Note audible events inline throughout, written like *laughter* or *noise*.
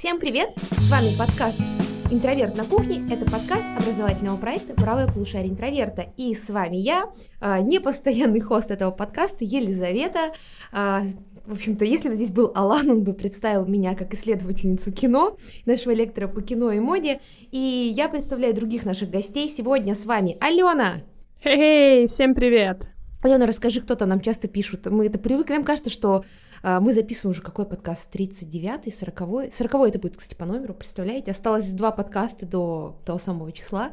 Всем привет! С вами подкаст «Интроверт на кухне» — это подкаст образовательного проекта «Правое полушарие интроверта». И с вами я, а, непостоянный хост этого подкаста, Елизавета. А, в общем-то, если бы здесь был Алан, он бы представил меня как исследовательницу кино, нашего лектора по кино и моде. И я представляю других наших гостей. Сегодня с вами Алена. Хей, всем привет! Алена, расскажи, кто-то нам часто пишут. Мы это привыкли, нам кажется, что мы записываем уже какой подкаст? 39-й, 40-й? 40 это будет, кстати, по номеру, представляете? Осталось два подкаста до того самого числа.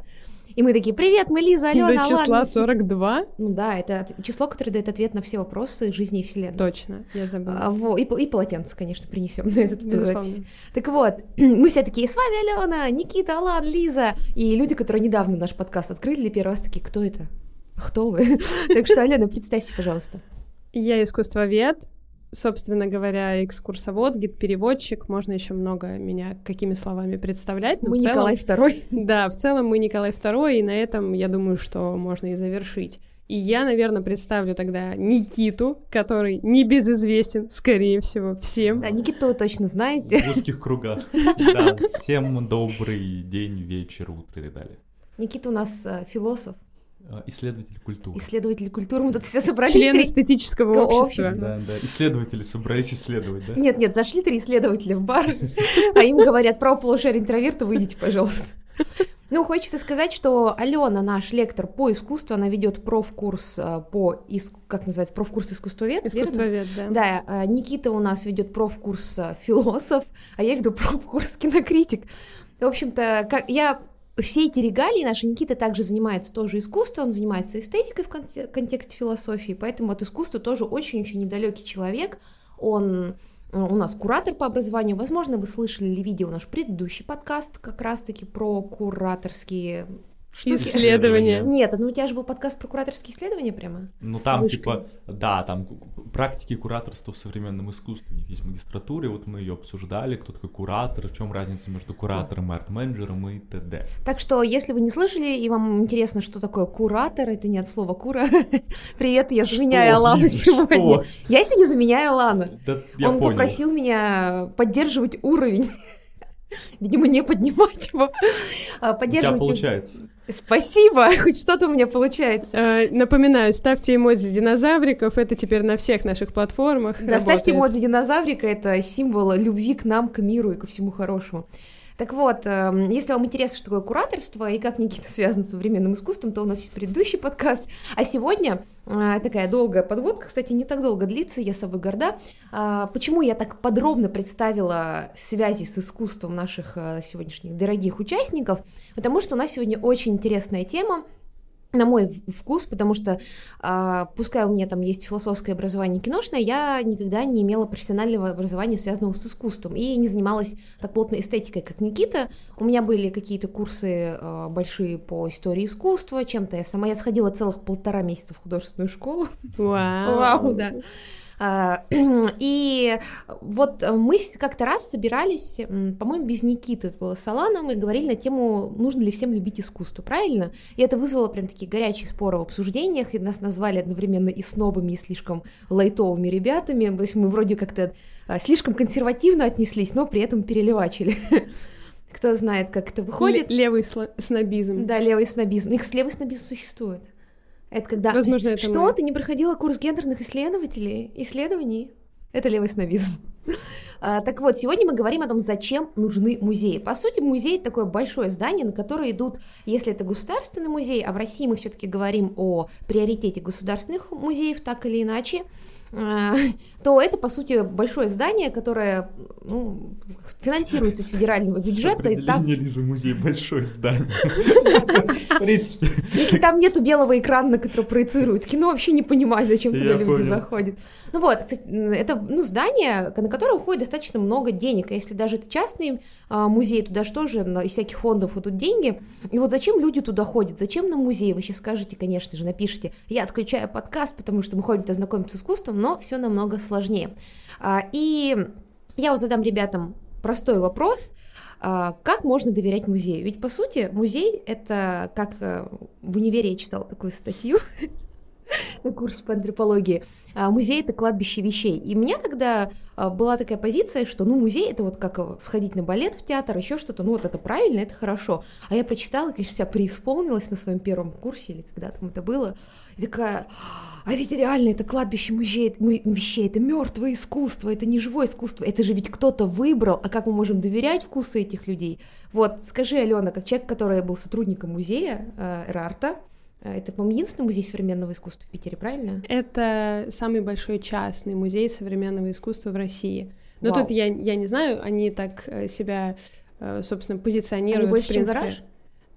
И мы такие, привет, мы Лиза, Алена, До числа ладно. 42? Ну да, это число, которое дает ответ на все вопросы жизни и вселенной. Точно, я забыла. А, во, и, и полотенце, конечно, принесем на этот Безусловно. запись. Так вот, *clears throat* мы все такие, с вами Алена, Никита, Алан, Лиза. И люди, которые недавно наш подкаст открыли, для первый раз такие, кто это? Кто вы? *laughs* Так что, Алена, представьте, пожалуйста. Я искусствовед, собственно говоря, экскурсовод, гид-переводчик, можно еще много меня какими словами представлять. но Мы в целом- Николай Второй. *laughs* Да, в целом мы Николай II, и на этом, я думаю, что можно и завершить. И я, наверное, представлю тогда Никиту, который небезызвестен, скорее всего, всем. Да, Никиту вы точно знаете. В узких кругах. *laughs* Да, всем добрый день, вечер, утро и так далее. Никита у нас э, философ, А, Исследователь культуры. исследователь культуры. Мы тут все собрались. Член три- эстетического Общества. общества. Да, да. Исследователи собрались исследовать, да? Нет, нет, зашли три исследователя в бар, а им говорят, про полушарие интроверта, выйдите, пожалуйста. Ну, хочется сказать, что Алена, наш лектор по искусству, она ведет профкурс э, по, ис- как называется, профкурс искусствовед, верно? Искусствовед, да. Да, э, Никита у нас ведет профкурс философ, а я веду профкурс кинокритик. В общем-то, как я все эти регалии наши, Никита также занимается тоже искусством, он занимается эстетикой в конте- контексте философии, поэтому от искусства тоже очень-очень недалекий человек. Он э, у нас куратор по образованию. Возможно, вы слышали ли видео наш предыдущий подкаст как раз-таки про кураторские штуки. Исследования. Нет, ну у тебя же был подкаст про кураторские исследования прямо? Ну там вышкой. типа, да, там практики кураторства в современном искусстве. У них есть магистратура, и вот мы ее обсуждали, кто такой куратор, в чем разница между куратором и арт-менеджером и т.д. Так что, если вы не слышали, и вам интересно, что такое куратор, это не от слова кура. *laughs* Привет, я Что, заменяю Алану Лиза, сегодня. что? Я сегодня заменяю Алана. Да, Он понял. попросил меня поддерживать уровень. Видимо, не поднимать его. А, У тебя получается. Спасибо, *laughs* хоть что-то у меня получается. Э, Напоминаю, ставьте эмодзи динозавриков, это теперь на всех наших платформах. Да, ставьте работает. эмодзи динозаврика, это символ любви к нам, к миру и ко всему хорошему. Так вот, эм, если вам интересно, что такое кураторство и как Никита связан с современным искусством, то у нас есть предыдущий подкаст. А сегодня э, такая долгая подводка, кстати, не так долго длится, я собой горда. А, Почему я так подробно представила связи с искусством наших э, сегодняшних дорогих участников? Потому что у нас сегодня очень интересная тема, на мой вкус, потому что а, пускай у меня там есть философское образование киношное, я никогда не имела профессионального образования, связанного с искусством, и не занималась так плотно эстетикой, как Никита. У меня были какие-то курсы а, большие по истории искусства, чем-то я сама, я сходила целых полтора месяца в художественную школу. Вау. Вау, да. А, *clears throat* И вот мы как-то раз собирались, по-моему, без Никиты, было с Аланом, и говорили на тему, нужно ли всем любить искусство, правильно? И это вызвало прям такие горячие споры в обсуждениях, и нас назвали одновременно и снобами, и слишком лайтовыми ребятами, то есть мы вроде как-то а, слишком консервативно отнеслись, но при этом переливачили. *laughs* Кто знает, как это выходит. Ле- Левый сло- снобизм. Да, левый снобизм. Их левый снобизм существует. Это когда... Возможно, это Что, мы. ты не проходила курс гендерных исследователей? Исследований? Это левый снобизм. *laughs* А, так вот, сегодня мы говорим о том, зачем нужны музеи. По сути, музей такое большое здание, на которое идут, если это государственный музей, а в России мы все-таки говорим о приоритете государственных музеев, так или иначе, то это, по сути, большое здание, которое ну, финансируется с федерального бюджета. И там Лизы музей большое здание. В принципе. Если там нету белого экрана, на который проецируют кино, вообще не понимаю, зачем туда люди заходят. Ну вот, это ну, здание, на которое уходит достаточно много денег. А если даже это частный а, музей, туда что же на- из всяких фондов идут деньги. И вот зачем люди туда ходят? Зачем на музей? Вы сейчас скажете, конечно же, напишите. Я отключаю подкаст, потому что мы ходим туда знакомиться с искусством, но все намного сложнее. А, и я вот задам ребятам простой вопрос. А, Как можно доверять музею? Ведь, по сути, музей — это, как э, в универе я читала такую статью, *laughs* на курсе по антропологии. А музей — это кладбище вещей. И у меня тогда была такая позиция, что, ну, музей — это вот как сходить на балет в театр, еще что-то, ну, вот это правильно, это хорошо. А я прочитала, конечно, вся преисполнилась на своем первом курсе, или когда там это было, и такая, а ведь реально это кладбище музей, вещей, это мертвое искусство, это не живое искусство, это же ведь кто-то выбрал, а как мы можем доверять вкусу этих людей? Вот, скажи, Алена, как человек, который был сотрудником музея э, Эрарта, а, это, по-моему, единственный музей современного искусства в Питере, правильно? Это самый большой частный музей современного искусства в России. Но Вау. тут я, я не знаю, они так э, себя, э, собственно, позиционируют, они больше, в принципе, чем гараж?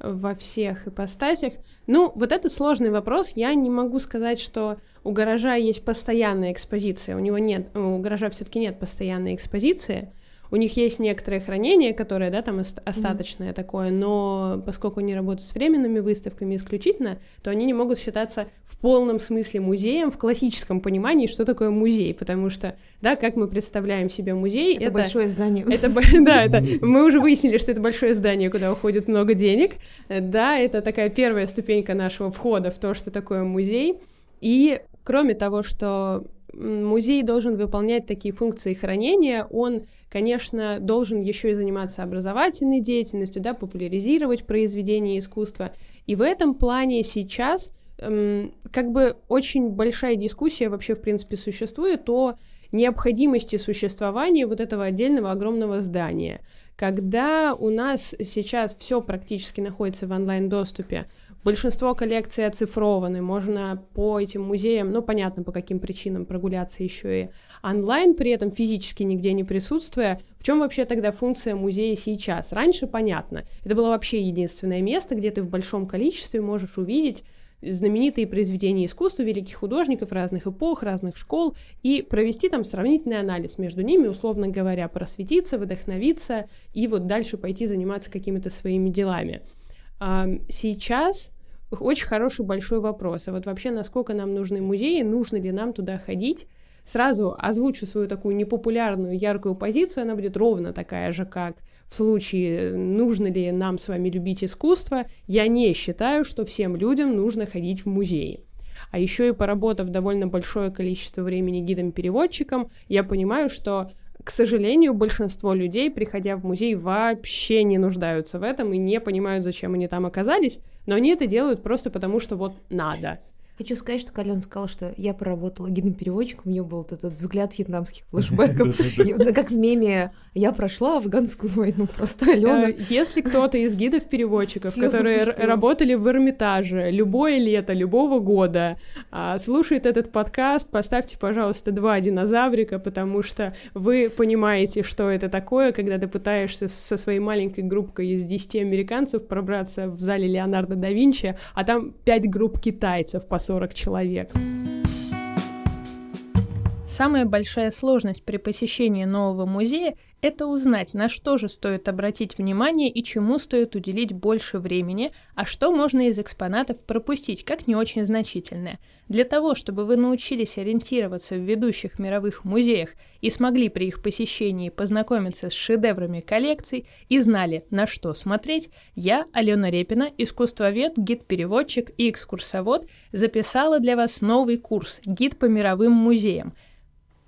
Во всех ипостасях. Ну, вот это сложный вопрос. Я не могу сказать, что у гаража есть постоянная экспозиция. У него нет, у гаража все-таки нет постоянной экспозиции. У них есть некоторое хранение, которое, да, там остаточное mm-hmm. такое, но поскольку они работают с временными выставками исключительно, то они не могут считаться в полном смысле музеем в классическом понимании, что такое музей, потому что, да, как мы представляем себе музей, это, это большое здание. Это, *laughs* да, это *laughs* мы уже выяснили, что это большое здание, куда уходит много денег, да, это такая первая ступенька нашего входа в то, что такое музей, и кроме того, что музей должен выполнять такие функции хранения, он конечно, должен еще и заниматься образовательной деятельностью, да, популяризировать произведения искусства. И в этом плане сейчас эм, как бы очень большая дискуссия вообще, в принципе, существует о необходимости существования вот этого отдельного огромного здания. Когда у нас сейчас все практически находится в онлайн-доступе, Большинство коллекций оцифрованы, можно по этим музеям, ну, понятно, по каким причинам прогуляться еще и онлайн, при этом физически нигде не присутствуя. В чем вообще тогда функция музея сейчас? Раньше понятно, это было вообще единственное место, где ты в большом количестве можешь увидеть знаменитые произведения искусства великих художников разных эпох, разных школ, и провести там сравнительный анализ между ними, условно говоря, просветиться, вдохновиться и вот дальше пойти заниматься какими-то своими делами. Сейчас очень хороший большой вопрос. А вот вообще, насколько нам нужны музеи, нужно ли нам туда ходить? Сразу озвучу свою такую непопулярную, яркую позицию, она будет ровно такая же, как в случае, нужно ли нам с вами любить искусство. Я не считаю, что всем людям нужно ходить в музеи. А еще и поработав довольно большое количество времени гидом-переводчиком, я понимаю, что к сожалению, большинство людей, приходя в музей, вообще не нуждаются в этом и не понимают, зачем они там оказались, но они это делают просто потому, что вот надо. Хочу сказать, что Кален сказала, что я поработала гидом переводчиком, у нее был вот этот взгляд вьетнамских флешбеков. *laughs* Как в меме «Я прошла афганскую войну», просто Алена. Э, если кто-то из гидов-переводчиков, которые работали в Эрмитаже любое лето, любого года, а, слушает этот подкаст, поставьте, пожалуйста, два динозаврика, потому что вы понимаете, что это такое, когда ты пытаешься со своей маленькой группкой из 10 американцев пробраться в зале Леонардо да Винчи, а там пять групп китайцев, по 40 человек. Самая большая сложность при посещении нового музея – это узнать, на что же стоит обратить внимание и чему стоит уделить больше времени, а что можно из экспонатов пропустить, как не очень значительное. Для того, чтобы вы научились ориентироваться в ведущих мировых музеях и смогли при их посещении познакомиться с шедеврами коллекций и знали, на что смотреть, я, Алена Репина, искусствовед, гид-переводчик и экскурсовод, записала для вас новый курс «Гид по мировым музеям»,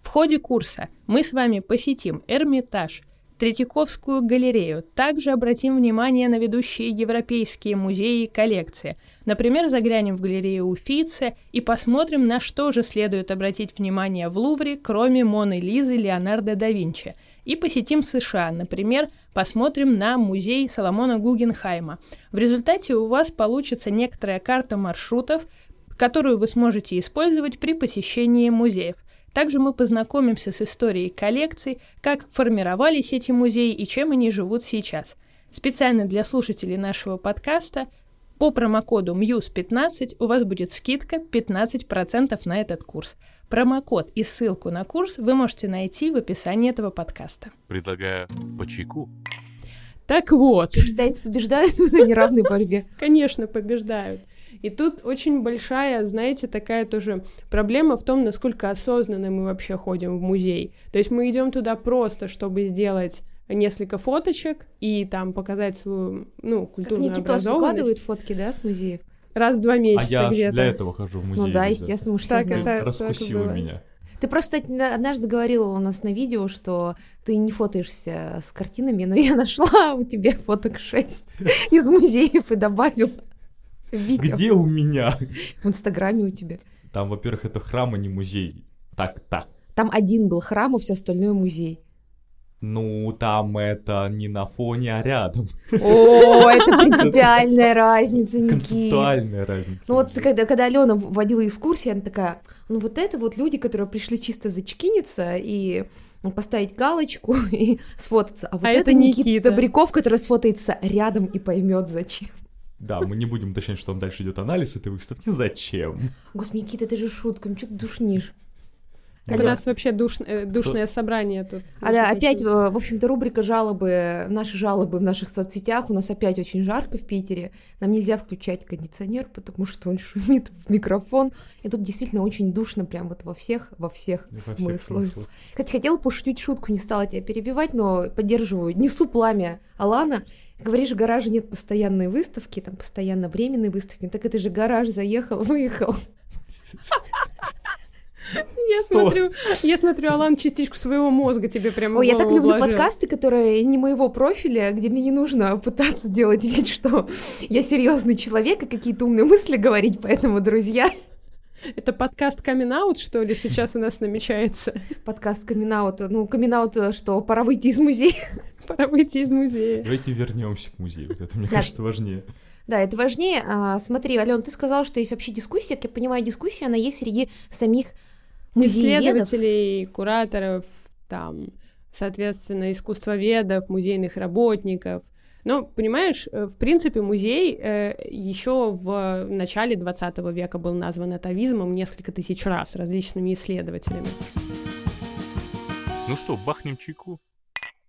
в ходе курса мы с вами посетим Эрмитаж, Третьяковскую галерею, также обратим внимание на ведущие европейские музеи и коллекции. Например, заглянем в галерею Уфице и посмотрим, на что же следует обратить внимание в Лувре, кроме Моны Лизы Леонардо да Винчи. И посетим США, например, посмотрим на музей Соломона Гугенхайма. В результате у вас получится некоторая карта маршрутов, которую вы сможете использовать при посещении музеев – также мы познакомимся с историей коллекций, как формировались эти музеи и чем они живут сейчас. Специально для слушателей нашего подкаста по промокоду MUSE15 у вас будет скидка 15% на этот курс. Промокод и ссылку на курс вы можете найти в описании этого подкаста. Предлагаю по чайку. Так вот. Китайцы побеждают *laughs* в неравной борьбе. Конечно, побеждают. И тут очень большая, знаете, такая тоже проблема в том, насколько осознанно мы вообще ходим в музей. То есть мы идем туда просто, чтобы сделать несколько фоточек и там показать свою, ну, культурную как образованность. выкладывает фотки, да, с музеев? раз в два А месяца я ж где-то. для этого хожу в музей. Ну да, естественно, мы же все Так, знаем. это- Раскусила меня. Ты просто кстати, однажды говорила у нас на видео, что ты не фотоешься с картинами, но я нашла у тебя фоток 6 *laughs* из музеев и добавила видео Где у меня? в Инстаграме у тебя. Там, во-первых, это храм, а не музей. Так-то. Там один был храм, а все остальное музей. Ну, там это не на фоне, а рядом. О, это *laughs* принципиальная разница, Никит. Концептуальная разница. Ну вот когда, когда Алена водила экскурсии, она такая, ну вот это вот люди, которые пришли чисто зачкиниться и ну, поставить галочку *laughs* и сфотаться. А вот А это, это Никита Никита. Добряков, который сфотается рядом и поймет зачем. Да, мы не будем уточнять, что там дальше идет анализ этой выставки. *laughs* Зачем? Господи, Никита, это же шутка, ну что ты душнишь? Так у нас вообще душ- э, душное собрание тут. А, да, опять, э, в общем-то, рубрика жалобы, наши жалобы в наших соцсетях. У нас опять очень жарко в Питере. Нам нельзя включать кондиционер, потому что он *laughs* шумит в микрофон. И тут действительно очень душно, прям вот во всех, во всех Во всех смыслах. смыслах. Кстати, хотела пошутить шутку, не стала тебя перебивать, но поддерживаю, несу пламя Алана. Говоришь, в гараже нет постоянной выставки, там постоянно временные выставки. Ну, так это же гараж, заехал, *laughs* выехал. Я смотрю, я смотрю, Алан, частичку своего мозга тебе прямо Ой, я так люблю вложил. подкасты, которые не моего профиля, где мне не нужно пытаться делать вид, что я серьезный человек и какие-то умные мысли говорить, поэтому, друзья, Это подкаст камин что ли, сейчас у нас намечается? подкаст камин ну, камин что пора выйти из музея. *laughs* Пора выйти из музея. Давайте вернемся к музею. Вот это, мне Да. кажется, важнее. Да, это важнее. А, смотри, Ален, ты сказала, что есть вообще дискуссия. Как я понимаю, дискуссия, она есть среди самих музееведов. Исследователей, кураторов, там, соответственно, искусствоведов, музейных работников. Ну, понимаешь, э, в принципе, музей еще в начале 20 века был назван атовизмом несколько тысяч раз различными исследователями. Ну что, бахнем чайку?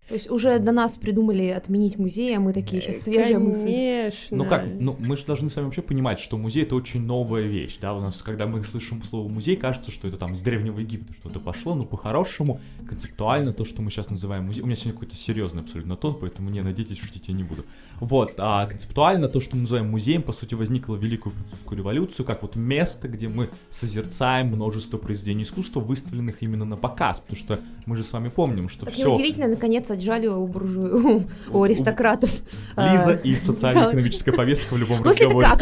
То есть уже до нас придумали отменить музей, а мы такие сейчас свежие мысли. Конечно. Ну как, ну мы же должны с вами вообще понимать, что музей это очень новая вещь, да, у нас, когда мы слышим слово музей, кажется, что это там из Древнего Египта что-то пошло, но по-хорошему, концептуально, то, что мы сейчас называем музей, у меня сегодня какой-то серьезный абсолютно тон, поэтому не надейтесь, шутить я не буду. Вот, а концептуально то, что мы называем музеем, по сути, возникло в Великую Французскую революцию, как вот место, где мы созерцаем множество произведений искусства, выставленных именно на показ, потому что мы же с вами помним, что Так все... неудивительно, наконец, отжали у буржую, *laughs* у аристократов. Лиза а, и социально-экономическая *laughs* повестка в любом Ну, разговоре. а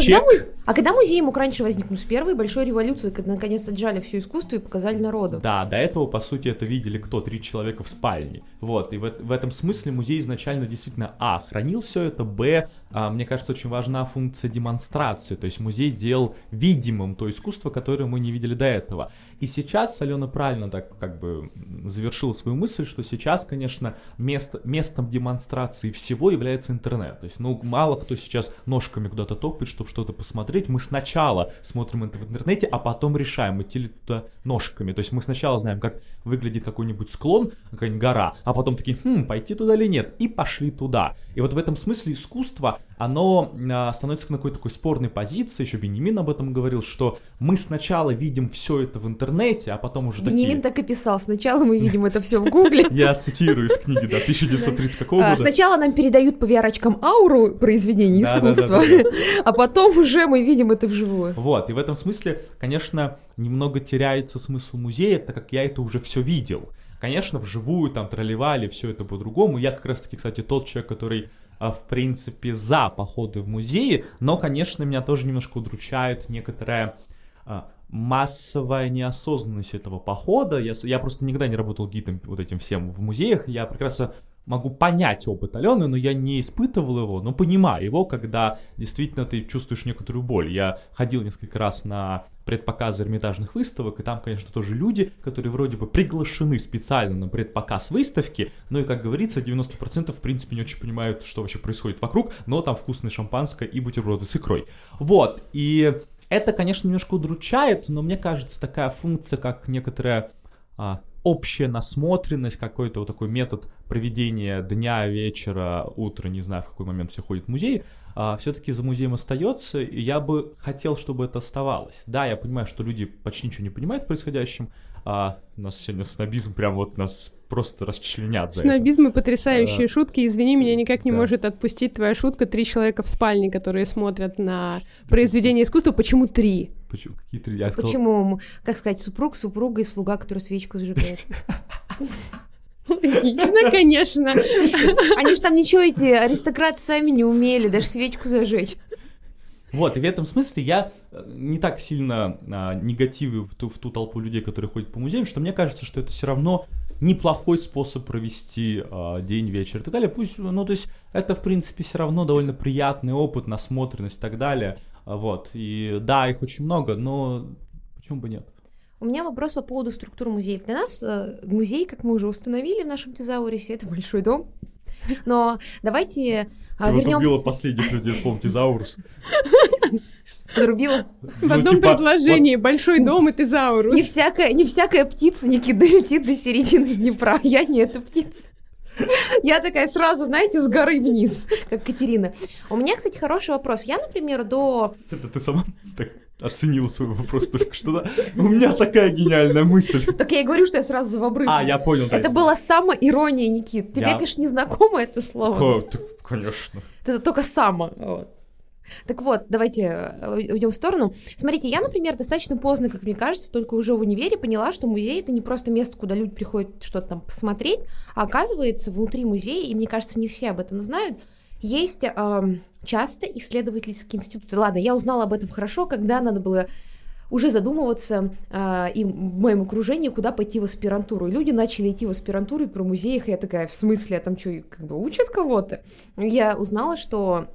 а когда музей мог раньше возникнуть? С первой большой революции, когда наконец отжали все искусство и показали народу. Да, до этого, по сути, это видели кто? Три человека в спальне. Вот, и в, в этом смысле музей изначально действительно, а, хранил все это, б, а, мне кажется, очень важна функция демонстрации, то есть музей делал видимым то искусство, которое мы не видели до этого. И сейчас Алена правильно так как бы завершила свою мысль, что сейчас, конечно, место, местом демонстрации всего является интернет. То есть, ну, мало кто сейчас ножками куда-то топает, чтобы что-то посмотреть. Мы сначала смотрим это в интернете, а потом решаем, идти ли туда ножками. То есть мы сначала знаем, как выглядит какой-нибудь склон, какая-нибудь гора, а потом такие, хм, пойти туда или нет, и пошли туда. И вот в этом смысле искусство, оно а, становится на какой-то такой спорной позиции, еще Бенемин об этом говорил, что мы сначала видим все это в интернете, а потом уже такие... Бенемин так и писал. Сначала мы видим это все в Гугле. *laughs* Я цитирую из книги, да, 1930 какого А, года? Сначала нам передают по VR-очкам ауру произведений искусства, *laughs* а потом уже мы видим это вживую. Вот, и в этом смысле, конечно, немного теряется смысл музея, так как я это уже все видел. Конечно, вживую там тролливали все это по-другому. Я как раз-таки, кстати, тот человек, который в принципе за походы в музеи, но, конечно, меня тоже немножко удручает некоторая а, массовая неосознанность этого похода. Я, я просто никогда не работал гидом вот этим всем в музеях. Я прекрасно могу понять опыт Алены, но я не испытывал его, но понимаю его, когда действительно ты чувствуешь некоторую боль. Я ходил несколько раз на предпоказы эрмитажных выставок, и там, конечно, тоже люди, которые вроде бы приглашены специально на предпоказ выставки, но и, как говорится, 90% в принципе не очень понимают, что вообще происходит вокруг, но там вкусное шампанское и бутерброды с икрой. Вот, и это, конечно, немножко удручает, но мне кажется, такая функция, как некоторая а, общая насмотренность, какой-то вот такой метод проведения дня, вечера, утра, не знаю, в какой момент все ходят в музей, все-таки за музеем остается, и я бы хотел, чтобы это оставалось. Да, я понимаю, что люди почти ничего не понимают в происходящем, а, у нас сегодня снобизм прям вот нас просто расчленят за это. Снобизм и потрясающие шутки. Извини, меня никак не Да. может отпустить твоя шутка. Три человека в спальне, которые смотрят на произведение искусства. Почему три? Почему? Какие три? Я сказал, Почему, как сказать, супруг, супруга и слуга, который свечку зажигает? Логично, конечно. Они же там ничего, эти аристократы сами не умели, даже свечку зажечь. Вот, и в этом смысле я э, не так сильно а, негативю в ту, в ту толпу людей, которые ходят по музеям, что мне кажется, что это все равно неплохой способ провести а, день, вечер и так далее. Пусть, ну, то есть, это, в принципе, все равно довольно приятный опыт, насмотренность и так далее. А, Вот, и да, их очень много, но почему бы нет? У меня вопрос по поводу структуры музеев. Для нас э, музей, как мы уже установили в нашем тезаурисе, это большой дом. Но давайте а, Ты вернемся. последних людей, словом, тезаурус. *laughs* Подрубила. В Ну, одном типа, предложении большой дом и Не тезаурус. всякая, не всякая птица не долетит до середины Днепра. Я не эта птица. Я такая сразу, знаете, с горы вниз, как Катерина. У меня, кстати, хороший вопрос. Я, например, до... Это ты сама так оценила свой вопрос только что, да? У меня такая гениальная мысль. Так я и говорю, что я сразу в обрыв. А, я понял. да, Это была самоирония, Никит. Тебе, конечно, не знакомо это слово. Конечно. Это только само. Так вот, давайте э, уйдем в сторону. Смотрите, я, например, достаточно поздно, как мне кажется, только уже в универе поняла, что музей это не просто место, куда люди приходят что-то там посмотреть, а оказывается, внутри музея, и мне кажется, не все об этом знают, есть эм, часто исследовательские институты. Ладно, я узнала об этом хорошо, когда надо было уже задумываться э, и в моем окружении, куда пойти в аспирантуру. И люди начали идти в аспирантуру и про музеях, и я такая, в смысле, а там что, как бы учат кого-то? Я узнала, что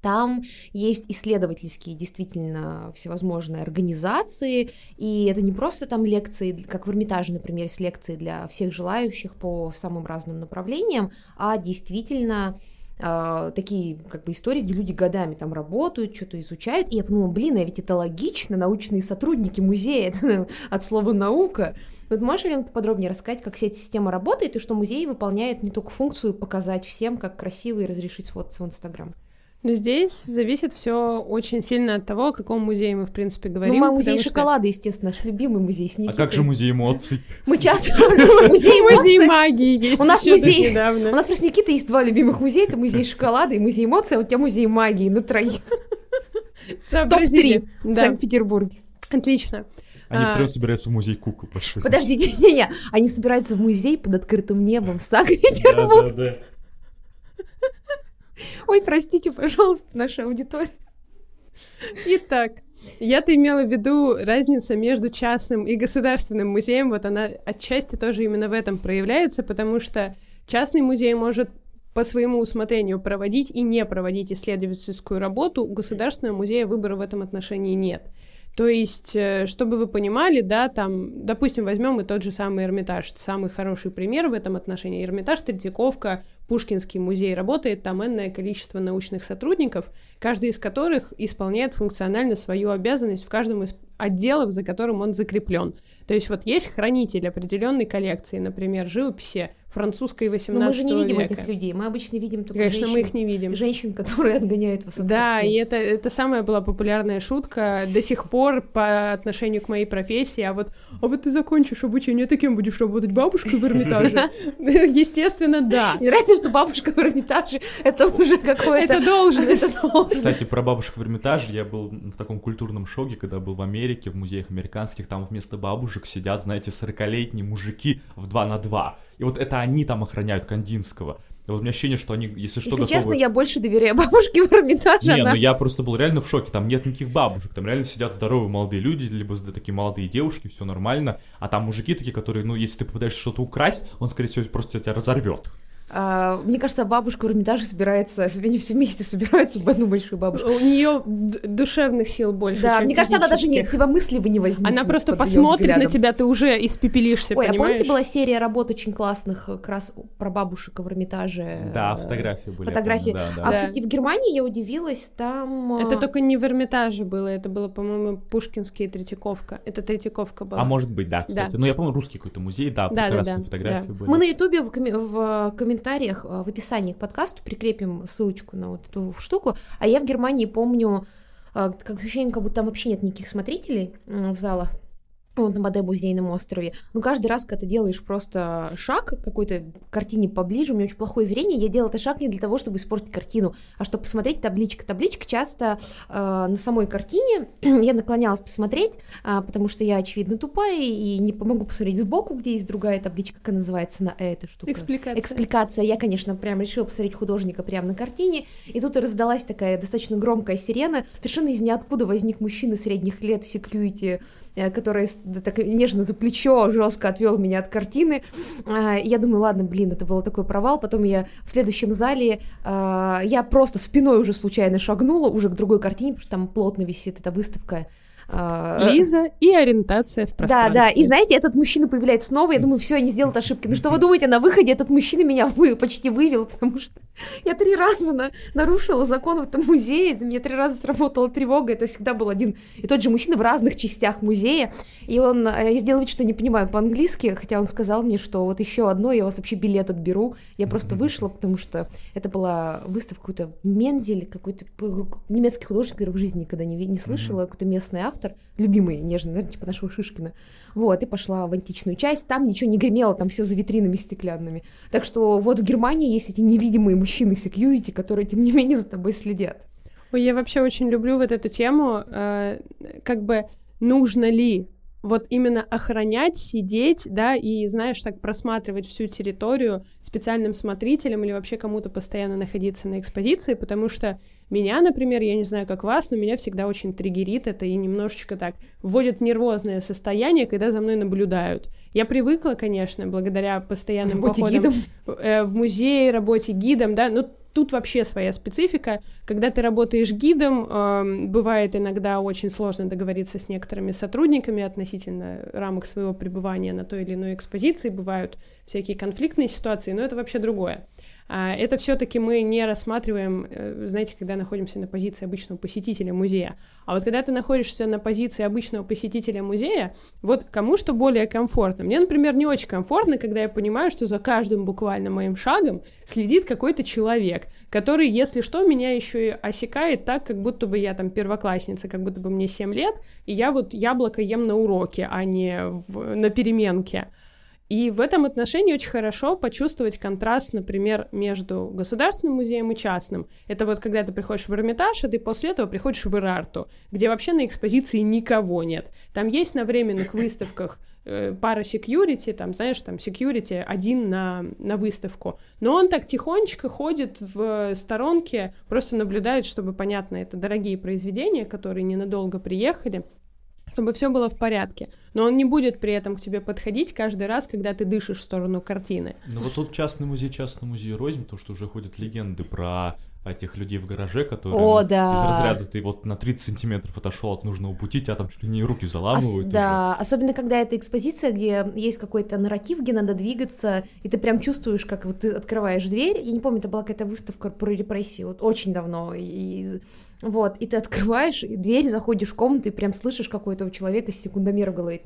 там есть исследовательские действительно всевозможные организации, и это не просто там лекции, как в Эрмитаже, например, есть лекции для всех желающих по самым разным направлениям, а действительно а, такие как бы истории, где люди годами там работают, что-то изучают, и я подумала, блин, а ведь это логично, научные сотрудники музея, *laughs* это от слова наука. Вот можешь, Алена, подробнее рассказать, как вся эта система работает, и что музей выполняет не только функцию показать всем, как красиво и разрешить сфотаться в Инстаграм? Но здесь зависит все очень сильно от того, о каком музее мы, в принципе, говорим. Ну, мы музей потому что- шоколада, естественно, наш любимый музей с А Никитой. как же музей эмоций? Мы часто... Музей Музей магии есть У нас музей- недавно. У нас просто с Никитой есть два любимых музея. Это музей шоколада и музей эмоций, а у тебя музей магии на троих. Сообразили. Топ-3 в Санкт-Петербурге. отлично. Они А. втроем собираются в музей кукол большой. Подождите, *laughs* не-не, они собираются в музей под открытым небом в Санкт-Петербурге. Да, да, да. Ой, простите, пожалуйста, наша аудитория. Итак, я-то имела в виду разница между частным и государственным музеем. Вот она отчасти тоже именно в этом проявляется, потому что частный музей может по своему усмотрению проводить и не проводить исследовательскую работу, у государственного музея выбора в этом отношении нет. То есть, э, чтобы вы понимали, да, там, допустим, возьмем и тот же самый Эрмитаж, самый хороший пример в этом отношении. Эрмитаж, Третьяковка, Пушкинский музей работает, там энное количество научных сотрудников, каждый из которых исполняет функционально свою обязанность в каждом из отделов, за которым он закреплен. То есть вот есть хранитель определенной коллекции, например, живописи французской 18 Но мы же не видим века. этих людей, мы обычно видим только Конечно, мы женщин, их не видим. женщин, которые отгоняют вас от Да, картин. и это, это самая была популярная шутка до сих пор по отношению к моей профессии. А вот, а вот ты закончишь обучение, ты кем будешь работать? Бабушкой в Эрмитаже? *laughs* Естественно, да. Мне нравится, что бабушка в Эрмитаже это уже какое-то... Это должность. *laughs* Это должность. Кстати, про бабушек в Эрмитаже я был в таком культурном шоке, когда был в Америке, в музеях американских, там вместо бабушек сидят, знаете, 40-летние мужики в 2 на 2. И вот это они там охраняют Кандинского. И вот у меня ощущение, что они, если что, Если готовы... честно, я больше доверяю бабушке *laughs* в Эрмитаже. Не, она- ну я просто был реально в шоке. Там нет никаких бабушек. Там реально сидят здоровые молодые люди, либо такие молодые девушки, все нормально. А там мужики такие, которые, ну, если ты попытаешься что-то украсть, он, скорее всего, просто тебя разорвет. А, мне кажется, бабушка в Эрмитаже собирается, *laughs* они все вместе собираются в одну большую бабушку. У нее душевных сил больше, Да, чем мне кажется, она даже не, физических. тебя мысли бы не возникнет. Она просто посмотрит на тебя, ты уже испепелишься, Ой, а понимаешь? помните, была серия работ очень классных как раз про бабушек в Эрмитаже? Да, э, фотографии были. фотографии. помню, да, А, да. Да. кстати, в Германии я удивилась, там... Это э, только не в Эрмитаже было, это было, по-моему, Пушкинский и Третьяковка. Это Третьяковка была. А может быть, да, кстати. Да. Ну, я помню, русский какой-то музей, да, Да, да, прекрасные да, фотографии да. были. Мы на Ютубе в, коме- в комментариях, э, в описании к подкасту прикрепим ссылочку на вот эту штуку. А я в Германии помню, э, как ощущение, как будто там вообще нет никаких смотрителей в залах. Вот на Баде-музейном острове. Ну, каждый раз, когда ты делаешь просто шаг к какой-то картине поближе, у меня очень плохое зрение, я делала этот шаг не для того, чтобы испортить картину, а чтобы посмотреть табличка. Табличка часто э, на самой картине, *clears throat* я наклонялась посмотреть, э, потому что я, очевидно, тупая и не помогу посмотреть сбоку, где есть другая табличка, как она называется на эта штука. Экспликация. Экспликация. Я, конечно, прям решила посмотреть художника прямо на картине, и тут и раздалась такая достаточно громкая сирена. Совершенно из ниоткуда возник мужчина средних лет, секьюити, Э, который так нежно за плечо жестко отвел меня от картины. А, я думаю, ладно, блин, это был такой провал. Потом я в следующем зале, а, я просто спиной уже случайно шагнула уже к другой картине, потому что там плотно висит эта выставка Лиза и ориентация в пространстве. Да, да, и знаете, этот мужчина появляется снова, я думаю, все, они сделают ошибки. Ну что вы думаете, на выходе этот мужчина меня вы, почти вывел, потому что я три раза на, нарушила закон в этом музее, мне три раза сработала тревога, это всегда был один и тот же мужчина в разных частях музея, и он, э, я сделала вид, что не понимаю по-английски, хотя он сказал мне, что вот еще одно, я у вас вообще билет отберу, я просто вышла, потому что это была выставка какой-то Мензель, какой-то немецкий художник, я в жизни никогда не, не слышала, какой-то местный автор, любимый, нежный, наверное, типа нашего Шишкина, вот, и пошла в античную часть, там ничего не гремело, там все за витринами стеклянными, так что вот в Германии есть эти невидимые мужчины секьюрити, которые, тем не менее, за тобой следят. Ой, я вообще очень люблю вот эту тему, э, как бы нужно ли вот именно охранять, сидеть, да, и, знаешь, так просматривать всю территорию специальным смотрителем или вообще кому-то постоянно находиться на экспозиции, потому что меня, например, я не знаю, как вас, но меня всегда очень триггерит это и немножечко так вводит в нервозное состояние, когда за мной наблюдают. Я привыкла, конечно, благодаря постоянным работе походам э, в музей, работе гидом, да, но тут вообще своя специфика. Когда ты работаешь гидом, э, бывает иногда очень сложно договориться с некоторыми сотрудниками относительно рамок своего пребывания на той или иной экспозиции. Бывают всякие конфликтные ситуации, но это вообще другое. А, это все-таки мы не рассматриваем, э, знаете, когда находимся на позиции обычного посетителя музея. А вот когда ты находишься на позиции обычного посетителя музея, вот кому что более комфортно. Мне, например, не очень комфортно, когда я понимаю, что за каждым буквально моим шагом следит какой-то человек, который, если что, меня еще и осекает так, как будто бы я там первоклассница, как будто бы мне 7 лет, и я вот яблоко ем на уроке, а не в, на переменке. И в этом отношении очень хорошо почувствовать контраст, например, между государственным музеем и частным. Это вот когда ты приходишь в Эрмитаж, а ты после этого приходишь в Ирарту, где вообще на экспозиции никого нет. Там есть на временных *coughs* выставках э, пара секьюрити, там, знаешь, там секьюрити один на, на выставку. Но он так тихонечко ходит в сторонке, просто наблюдает, чтобы, понятно, это дорогие произведения, которые ненадолго приехали, чтобы все было в порядке. Но он не будет при этом к тебе подходить каждый раз, когда ты дышишь в сторону картины. Ну вот тут частный музей, частный музей рознь, потому что уже ходят легенды про этих людей в гараже, которые О, да. из разряда ты вот на 30 сантиметров отошел от нужного пути, тебя там чуть ли не руки заламывают. Ос- да, особенно когда это экспозиция, где есть какой-то нарратив, где надо двигаться, и ты прям чувствуешь, как вот ты открываешь дверь. Я не помню, это была какая-то выставка про репрессии, вот очень давно, и вот, и ты открываешь дверь, заходишь в комнату и прям слышишь какой-то у человека секундомер в голове.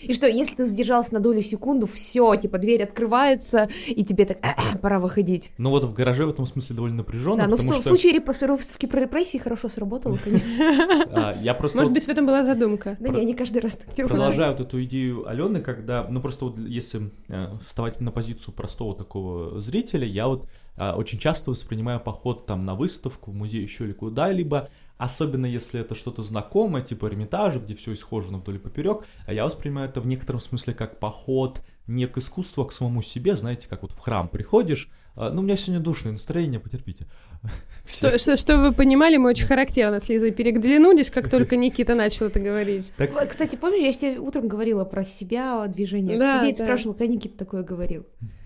И что, если ты задержался на долю секунду, все, типа, дверь открывается, и тебе так, пора выходить. Ну вот в гараже в этом смысле довольно напряженно. Да, но в, что... в случае репостировки про репрессии хорошо сработало, *laughs* конечно. А, я просто... Может быть, в этом была задумка. Да не, они каждый раз так делают. Продолжаю вот эту идею Алены, когда, ну просто вот если э, вставать на позицию простого такого зрителя, я вот а, очень часто воспринимаю поход там на выставку, в музей еще или куда-либо, особенно если это что-то знакомое, типа Эрмитажа, где все исхожено вдоль и поперек, а я воспринимаю это в некотором смысле как поход не к искусству, а к самому себе, знаете, как вот в храм приходишь, а, ну, у меня сегодня душное настроение, потерпите. *laughs* Что, что, что вы понимали, мы очень характерно с Лизой переглянулись, как только *laughs* Никита начал это говорить. Так... Кстати, помнишь, я тебе утром говорила про себя, движение да, к себе, и да. спрашивала, как Никита такое говорил.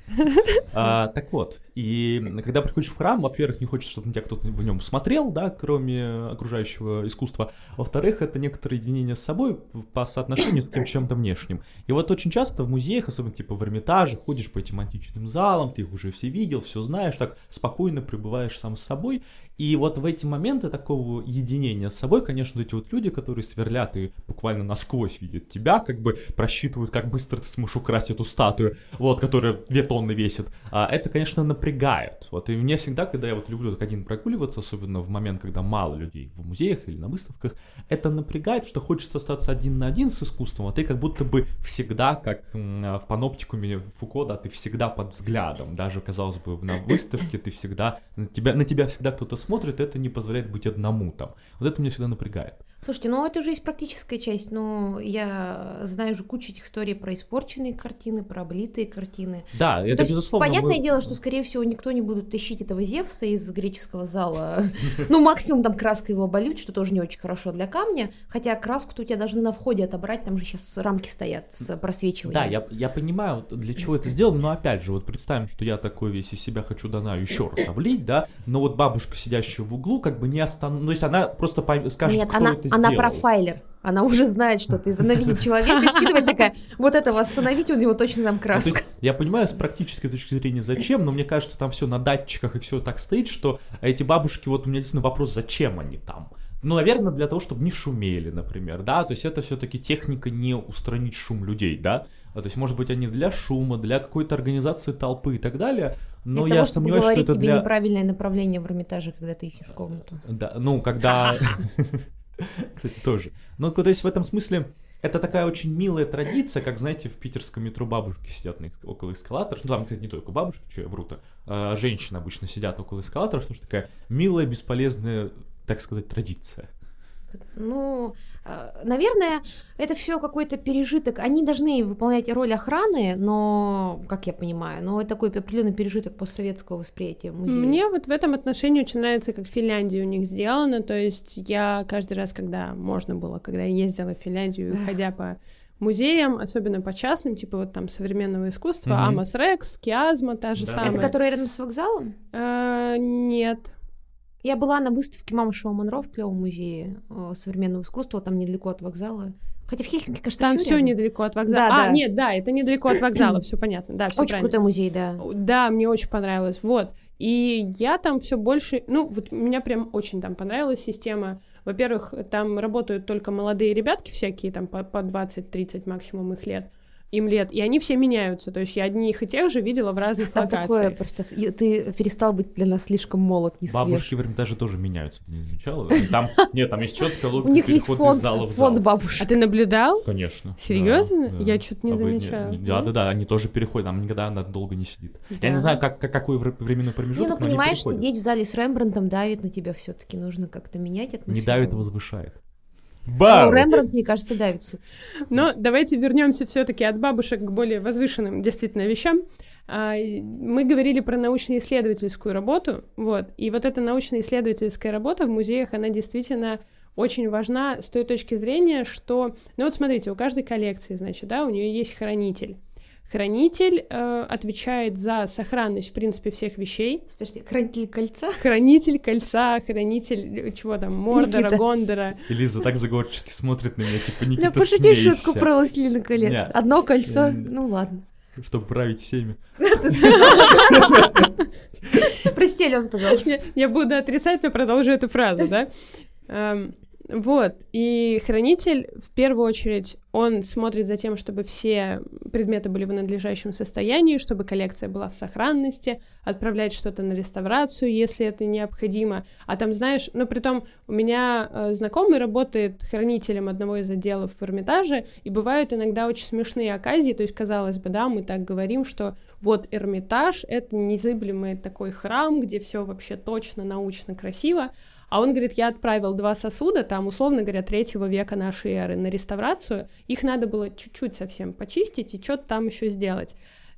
*laughs* А, так вот, и когда приходишь в храм, во-первых, не хочется, чтобы на тебя кто-то в нем смотрел, да, кроме окружающего искусства. Во-вторых, это некоторое единение с собой по соотношению с кем чем-то внешним. И вот очень часто в музеях, особенно типа в Эрмитаже, ходишь по этим античным залам, ты их уже все видел, все знаешь, так спокойно пребываешь сам с собой. И вот в эти моменты такого единения с собой, конечно, эти вот люди, которые сверлят и буквально насквозь видят тебя, как бы просчитывают, как быстро ты сможешь украсть эту статую, вот, которая тонны весит, а, это, конечно, напрягает. Вот и мне всегда, когда я вот люблю так один прогуливаться, особенно в момент, когда мало людей в музеях или на выставках, это напрягает, что хочется остаться один на один с искусством, а ты как будто бы всегда, как в паноптикуме Фуко, да, ты всегда под взглядом, даже, казалось бы, на выставке ты всегда, на тебя, на тебя всегда кто-то смотрит, это не позволяет быть одному там. Вот это меня всегда напрягает. Слушайте, ну это уже есть практическая часть, но я знаю уже кучу этих историй про испорченные картины, про облитые картины. Да, это То есть, безусловно. Понятное мы- дело, что, скорее всего, никто не будет тащить этого Зевса из греческого зала. *laughs* Ну, максимум там краской его обольют, что тоже не очень хорошо для камня. Хотя краску-то у тебя должны на входе отобрать, там же сейчас рамки стоят с просвечиванием. Да, я, я понимаю, для чего это сделано, но опять же, вот представим, что я такой весь из себя хочу Дана еще раз облить, да, но вот бабушка, сидящая в углу, как бы не остановится, то есть она просто скажет, Нет, кто она, это она сделал. профайлер. Она уже знает, что ты видит человека, считывает такая, вот этого остановить, у него точно там Ну, краска. есть, я понимаю с практической точки зрения зачем, но мне кажется, там все на датчиках и все так стоит, что эти бабушки, вот у меня действительно вопрос, зачем они там? Ну, наверное, для того, чтобы не шумели, например, да, то есть это все-таки техника не устранить шум людей, да, А, то есть, может быть, они для шума, для какой-то организации толпы и так далее, но Для я того, чтобы сомневаюсь, что говорить это тебе для... неправильное направление в Эрмитаже, когда ты ищешь комнату. Да, ну, когда... *laughs* *laughs* Кстати, тоже. Ну, то есть в этом смысле это такая очень милая традиция, как, знаете, в питерском метро бабушки сидят около эскалаторов. Ну, там, кстати, не только бабушки, что я вру-то, а женщины обычно сидят около эскалаторов, потому что такая милая, бесполезная, так сказать, традиция. Ну, наверное, это все какой-то пережиток. Они должны выполнять роль охраны, но, как я понимаю, но это такой определенный пережиток постсоветского восприятия музея. Мне вот в этом отношении очень нравится, как в Финляндии у них сделано. То есть я каждый раз, когда можно было, когда я ездила в Финляндию, ходя по музеям, особенно по частным, типа вот там современного искусства, Мгм. Амос Рекс, Киазма, та же Да. самая. Это который рядом с вокзалом? А, нет. Я была на выставке Мамы Шоу Монро в клевом музее э, современного искусства, там недалеко от вокзала. Хотя в Хельсинки, кажется, Там все недалеко от вокзала. Да, а, да. нет, да, это недалеко от вокзала, все понятно. Да, все Очень правильно. крутой музей, да. Да, мне очень понравилось. Вот. И я там все больше... Ну, вот меня прям очень там понравилась система. Во-первых, там работают только молодые ребятки всякие, там по, по 20-30 максимум их лет, им лет, и они все меняются. То есть я одних и тех же видела в разных Там такое локациях. просто... и Ты перестал быть для нас слишком молод, не свеж. Бабушки в Эрмитаже тоже меняются, ты не замечала? Там, нет, там есть четкая У логика них есть фонд, из зала в зал. фонд бабушек. А ты наблюдал? Конечно. Серьезно? да, да. Я чё-то не А замечала. Да, да, да, они тоже переходят, там никогда она долго не сидит. Я не Да. знаю, как, как- какой вре- временной Не, промежуток, ну но они понимаешь, сидеть в зале с Рембрандтом давит на тебя все таки нужно как-то менять атмосферу. Не давит, а возвышает. Ну! Рембрандт, мне кажется, давит всё-таки. Но давайте вернемся все-таки от бабушек к более возвышенным действительно вещам. А, Мы говорили про научно-исследовательскую работу, вот, и вот эта научно-исследовательская работа в музеях, она действительно очень важна с той точки зрения, что, ну вот смотрите, у каждой коллекции, значит, да, у нее есть хранитель. Хранитель э, отвечает за сохранность, в принципе, всех вещей. Подожди, хранитель кольца? Хранитель кольца, хранитель, э, чего там, Мордора, Никита. Гондора. Элиза так заговорчески смотрит на меня, типа, Никита, Да пошути смейся, шутку про «Властелина колец». Не. Одно кольцо, ну ладно. чтобы править всеми. Прости, Алён, пожалуйста. Я, я буду отрицать, но продолжу эту фразу, да? Вот, и хранитель, в первую очередь, он смотрит за тем, чтобы все предметы были в надлежащем состоянии, чтобы коллекция была в сохранности, отправлять что-то на реставрацию, если это необходимо. А там, знаешь, ну, притом, у меня э, знакомый работает хранителем одного из отделов в Эрмитаже, и бывают иногда очень смешные оказии, то есть, казалось бы, да, мы так говорим, что вот Эрмитаж — это незыблемый такой храм, где все вообще точно, научно, красиво, а он говорит, я отправил два сосуда, там, условно говоря, третьего века нашей эры на реставрацию. Их надо было чуть-чуть совсем почистить и что-то там еще сделать.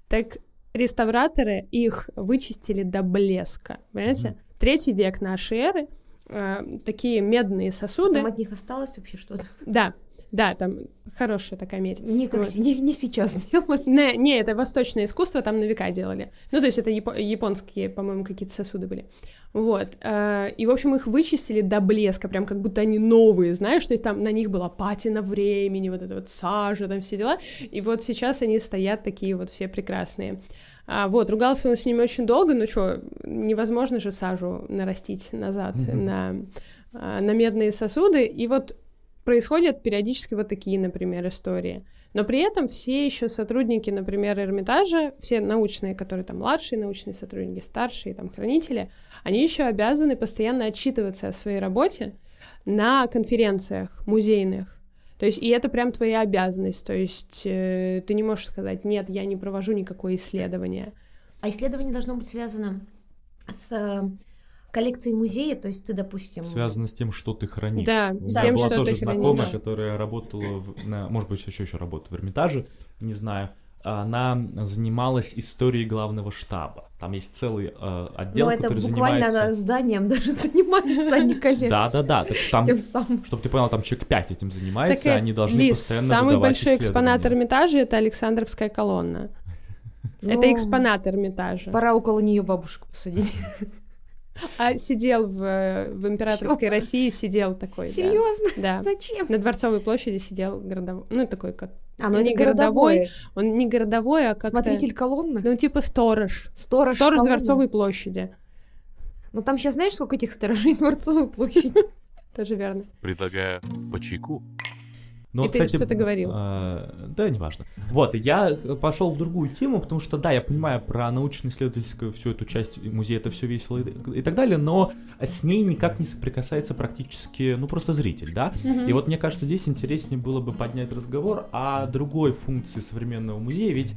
Так реставраторы их вычистили до блеска, понимаете? Третий век нашей эры, э, такие медные сосуды. Там от них осталось вообще что-то? Да, да, там хорошая такая медь. Не, как, Вот. не, не сейчас сделали. Не, не, это восточное искусство, там на века делали. Ну, то есть это япо- японские, по-моему, какие-то сосуды были. Вот. э, И, в общем, их вычистили до блеска, прям как будто они новые, знаешь, то есть там на них была патина времени, вот это вот сажа, там все дела. И вот сейчас они стоят такие вот все прекрасные. А, вот, ругался он с ними очень долго, ну что, невозможно же сажу нарастить назад Мгм. на, а, на медные сосуды. И вот происходят периодически вот такие, например, истории. Но при этом все еще сотрудники, например, Эрмитажа, все научные, которые там младшие научные сотрудники, старшие, там хранители, они еще обязаны постоянно отчитываться о своей работе на конференциях музейных. То есть, и это прям твоя обязанность. То есть, э, ты не можешь сказать, нет, я не провожу никакое исследование. А исследование должно быть связано с коллекцией музея, то есть ты, допустим... Связано с тем, что ты хранишь. Да, У с меня тем, была что тоже ты знакомая, хранишь. которая работала, в- на, может быть, еще еще работает в Эрмитаже, не знаю. Она занималась историей главного штаба. Там есть целый э, отдел, Но Ну, это который буквально занимается... зданием *laughs* даже занимается, а не коллекцией. Да, да, да. Там, самым. чтобы ты понял, там человек 5 этим занимается, Так, они должны Лиз, постоянно самый большой экспонат. Эрмитажа — это Александровская колонна. *laughs* Это Ну, экспонат Эрмитажа. Пора около нее бабушку посадить. *laughs* А сидел в, в императорской Чё? России, сидел такой. да. Серьезно? Да. Зачем? На Дворцовой площади сидел городовой. Ну, такой как... А, ну Не это городовой. Он не городовой, а как Смотритель колонны. Ну, типа сторож. Сторож. Сторож колонны. Дворцовой площади. Ну там сейчас знаешь, сколько этих сторожей *laughs* Дворцовой площади? Тоже верно. Предлагаю по чайку. Но, И ты что-то говорил. э, да, неважно. Вот, я пошел в другую тему, потому что, да, я понимаю про научно-исследовательскую всю эту часть музея, это все весело и, и так далее, но с ней никак не соприкасается практически, ну, просто зритель, да? И вот мне кажется, здесь интереснее было бы поднять разговор о другой функции современного музея, ведь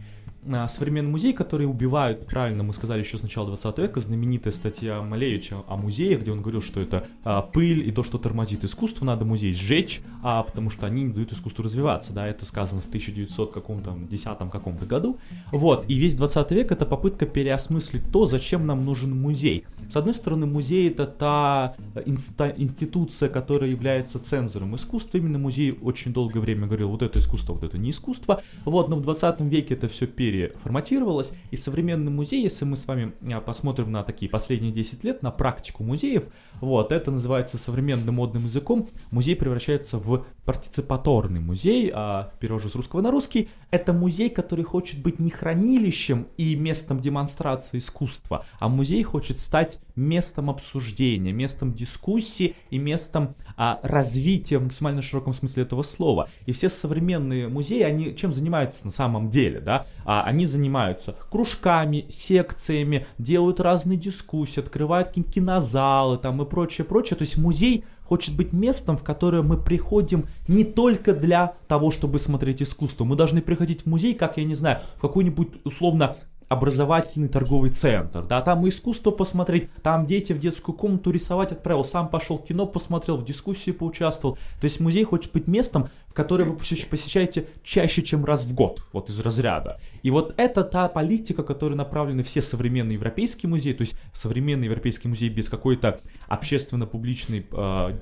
современный музей, который убивают, правильно мы сказали еще с начала 20 века, знаменитая статья Малевича о музее, где он говорил, что это а, пыль и то, что тормозит искусство, надо музей сжечь, а, потому что они не дают искусству развиваться, да, это сказано в 1900 каком-то, 10 каком-то году, вот, и весь 20 век это попытка переосмыслить то, зачем нам нужен музей. С одной стороны, музей это та инста- институция, которая является цензором искусства, именно музей очень долгое время говорил, вот это искусство, вот это не искусство, вот, но в 20 веке это все переформатировалось, и современный музей, если мы с вами а, посмотрим на такие последние 10 лет, на практику музеев, вот, это называется современным модным языком, музей превращается в партиципаторный музей, а, перевожу с русского на русский, это музей, который хочет быть не хранилищем и местом демонстрации искусства, а музей хочет стать местом обсуждения, местом дискуссии и местом а, развития в максимально широком смысле этого слова. И все современные музеи, они чем занимаются на самом деле, да? А, они занимаются кружками, секциями, делают разные дискуссии, открывают ки- кинозалы там и прочее, прочее. То есть музей хочет быть местом, в которое мы приходим не только для того, чтобы смотреть искусство. Мы должны приходить в музей, как, я не знаю, в какой-нибудь условно образовательный торговый центр, да, там искусство посмотреть, там дети в детскую комнату рисовать отправил, сам пошел кино посмотрел, в дискуссии поучаствовал. То есть музей хочет быть местом, в которое вы посещ- посещаете чаще, чем раз в год, вот из разряда. И вот это та политика, которой направлены все современные европейские музеи, то есть современный европейский музей без какой-то общественно-публичной э,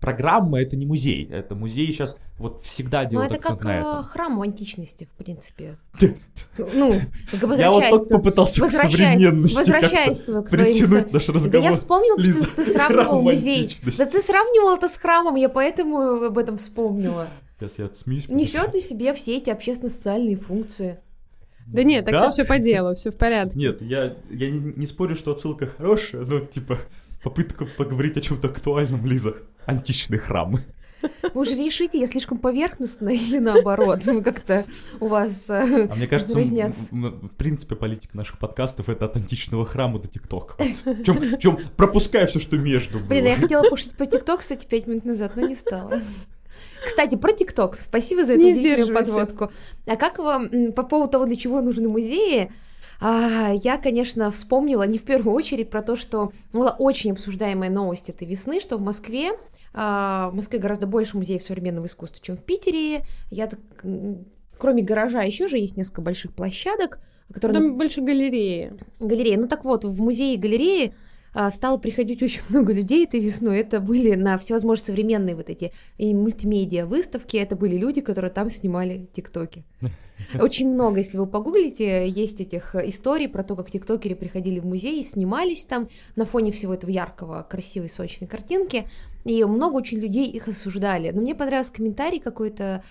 программы, это не музей, это музей сейчас вот всегда Ну делает это акцент как на э, этом. храм античности, в принципе. Ну, Я вот только попытался к современности возвращаясь к притянуть наш Да разговор. я вспомнила, Лиза, что ты сравнивал музей. Да ты сравнивал это с храмом, я поэтому об этом вспомнила. Сейчас я отсмеюсь. Несет на себе все эти общественно-социальные функции. Да нет, Да? так-то все по делу, все в порядке. Нет, я, я не, не спорю, что отсылка хорошая, но типа попытка поговорить о чем-то актуальном, Лиза. Античные храмы. Вы уже решите, я слишком поверхностна или наоборот? Ну, как-то у вас... э, А мне кажется, разнятся. в принципе, политика наших подкастов это от античного храма до ТикТока. Чем, чем пропуская все, что между. Блин, я хотела пошутить по ТикТок, кстати, пять минут назад, но не стала. Кстати, про ТикТок. Спасибо за эту Не удивительную подводку. А как вам по поводу того, для чего нужны музеи? а, я, конечно, вспомнила не в первую очередь про то, что была очень обсуждаемая новость этой весны, что в Москве, а, в Москве гораздо больше музеев современного искусства, чем в Питере. Я так, кроме гаража еще же есть несколько больших площадок, которые Там больше галереи. Галереи. Ну так вот, в музее и галереи стало приходить очень *laughs* много людей этой весной. Это были на всевозможные современные вот эти и мультимедиа выставки. Это были люди, которые там снимали тиктоки. *laughs* Очень много, если вы погуглите, есть этих историй про то, как тиктокеры приходили в музей и снимались там на фоне всего этого яркого, красивой, сочной картинки. И много очень людей их осуждали. Но мне понравился комментарий какой-то а,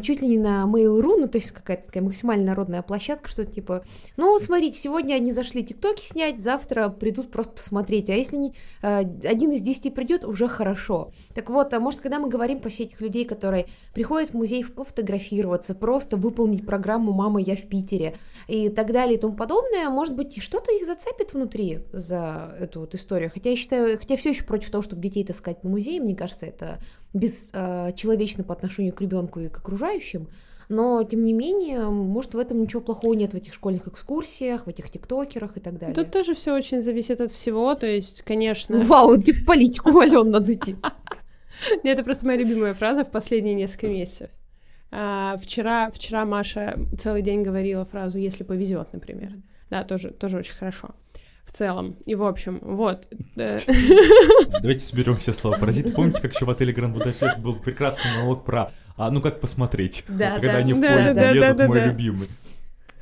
чуть ли не на Mail.ru, ну, то есть какая-то такая максимально народная площадка, что-то типа, ну, вот смотрите, сегодня они зашли тиктоки снять, завтра придут просто посмотреть, а если не, а, один из десяти придет, уже хорошо. Так вот, а может, когда мы говорим про этих людей, которые приходят в музей пофотографироваться, просто выполнить программу «Мама, я в Питере» и так далее и тому подобное, может быть, что-то их зацепит внутри за эту вот историю. Хотя я считаю, хотя все еще против того, чтобы детей таскать по музеям, мне кажется, это бесчеловечно э, по отношению к ребенку и к окружающим. Но, тем не менее, может, в этом ничего плохого нет в этих школьных экскурсиях, в этих тиктокерах и так далее. Тут тоже все очень зависит от всего, то есть, конечно... Вау, типа политику вален надо идти. *laughs* Это просто моя любимая фраза в последние несколько месяцев. А, вчера, вчера Маша целый день говорила фразу «если повезет», например. Да, тоже, тоже очень хорошо целом. И в общем, вот. Э, *laughs* Давайте соберем все слова паразиты. Помните, как еще в отеле Гранд Будапешт был прекрасный налог про а ну как посмотреть, да, когда да, они в да, поезде да, едут, да, мой да. любимый.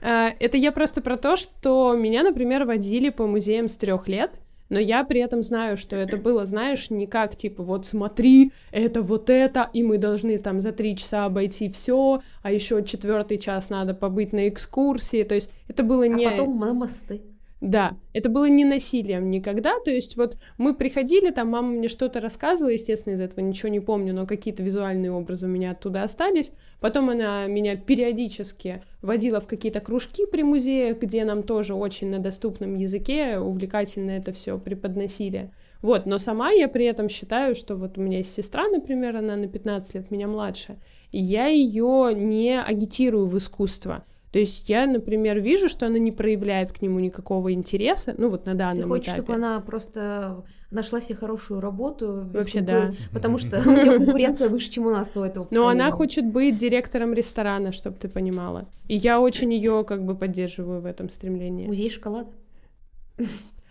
А, Это я просто про то, что меня, например, водили по музеям с трех лет, но я при этом знаю, что это было, знаешь, не как типа вот смотри, это вот это, и мы должны там за три часа обойти все, а еще четвертый час надо побыть на экскурсии, то есть это было не... А потом на мосты. Да, это было не насилием никогда, то есть вот мы приходили, там мама мне что-то рассказывала, естественно, из этого ничего не помню, но какие-то визуальные образы у меня оттуда остались. Потом она меня периодически водила в какие-то кружки при музеях, где нам тоже очень на доступном языке увлекательно это все преподносили. Вот, но сама я при этом считаю, что вот у меня есть сестра, например, она на 15 лет меня младше, я ее не агитирую в искусство. То есть я, например, вижу, что она не проявляет к нему никакого интереса, ну вот на данном Ты хочешь, этапе. чтобы она просто нашла себе хорошую работу? Вообще, конкур- да. Потому что у нее конкуренция выше, чем у нас у этого Но она хочет быть директором ресторана, чтобы ты понимала. И я очень ее как бы поддерживаю в этом стремлении. Музей шоколада.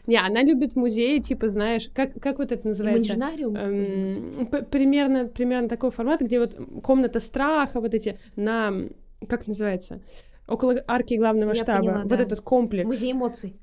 Не, она любит музеи, типа, знаешь, как, как вот это называется? Имагинариум? Эм, примерно, примерно такой формат, где вот комната страха, вот эти на... Как называется? Около арки главного Я штаба. поняла, вот да. этот комплекс. Музей эмоций.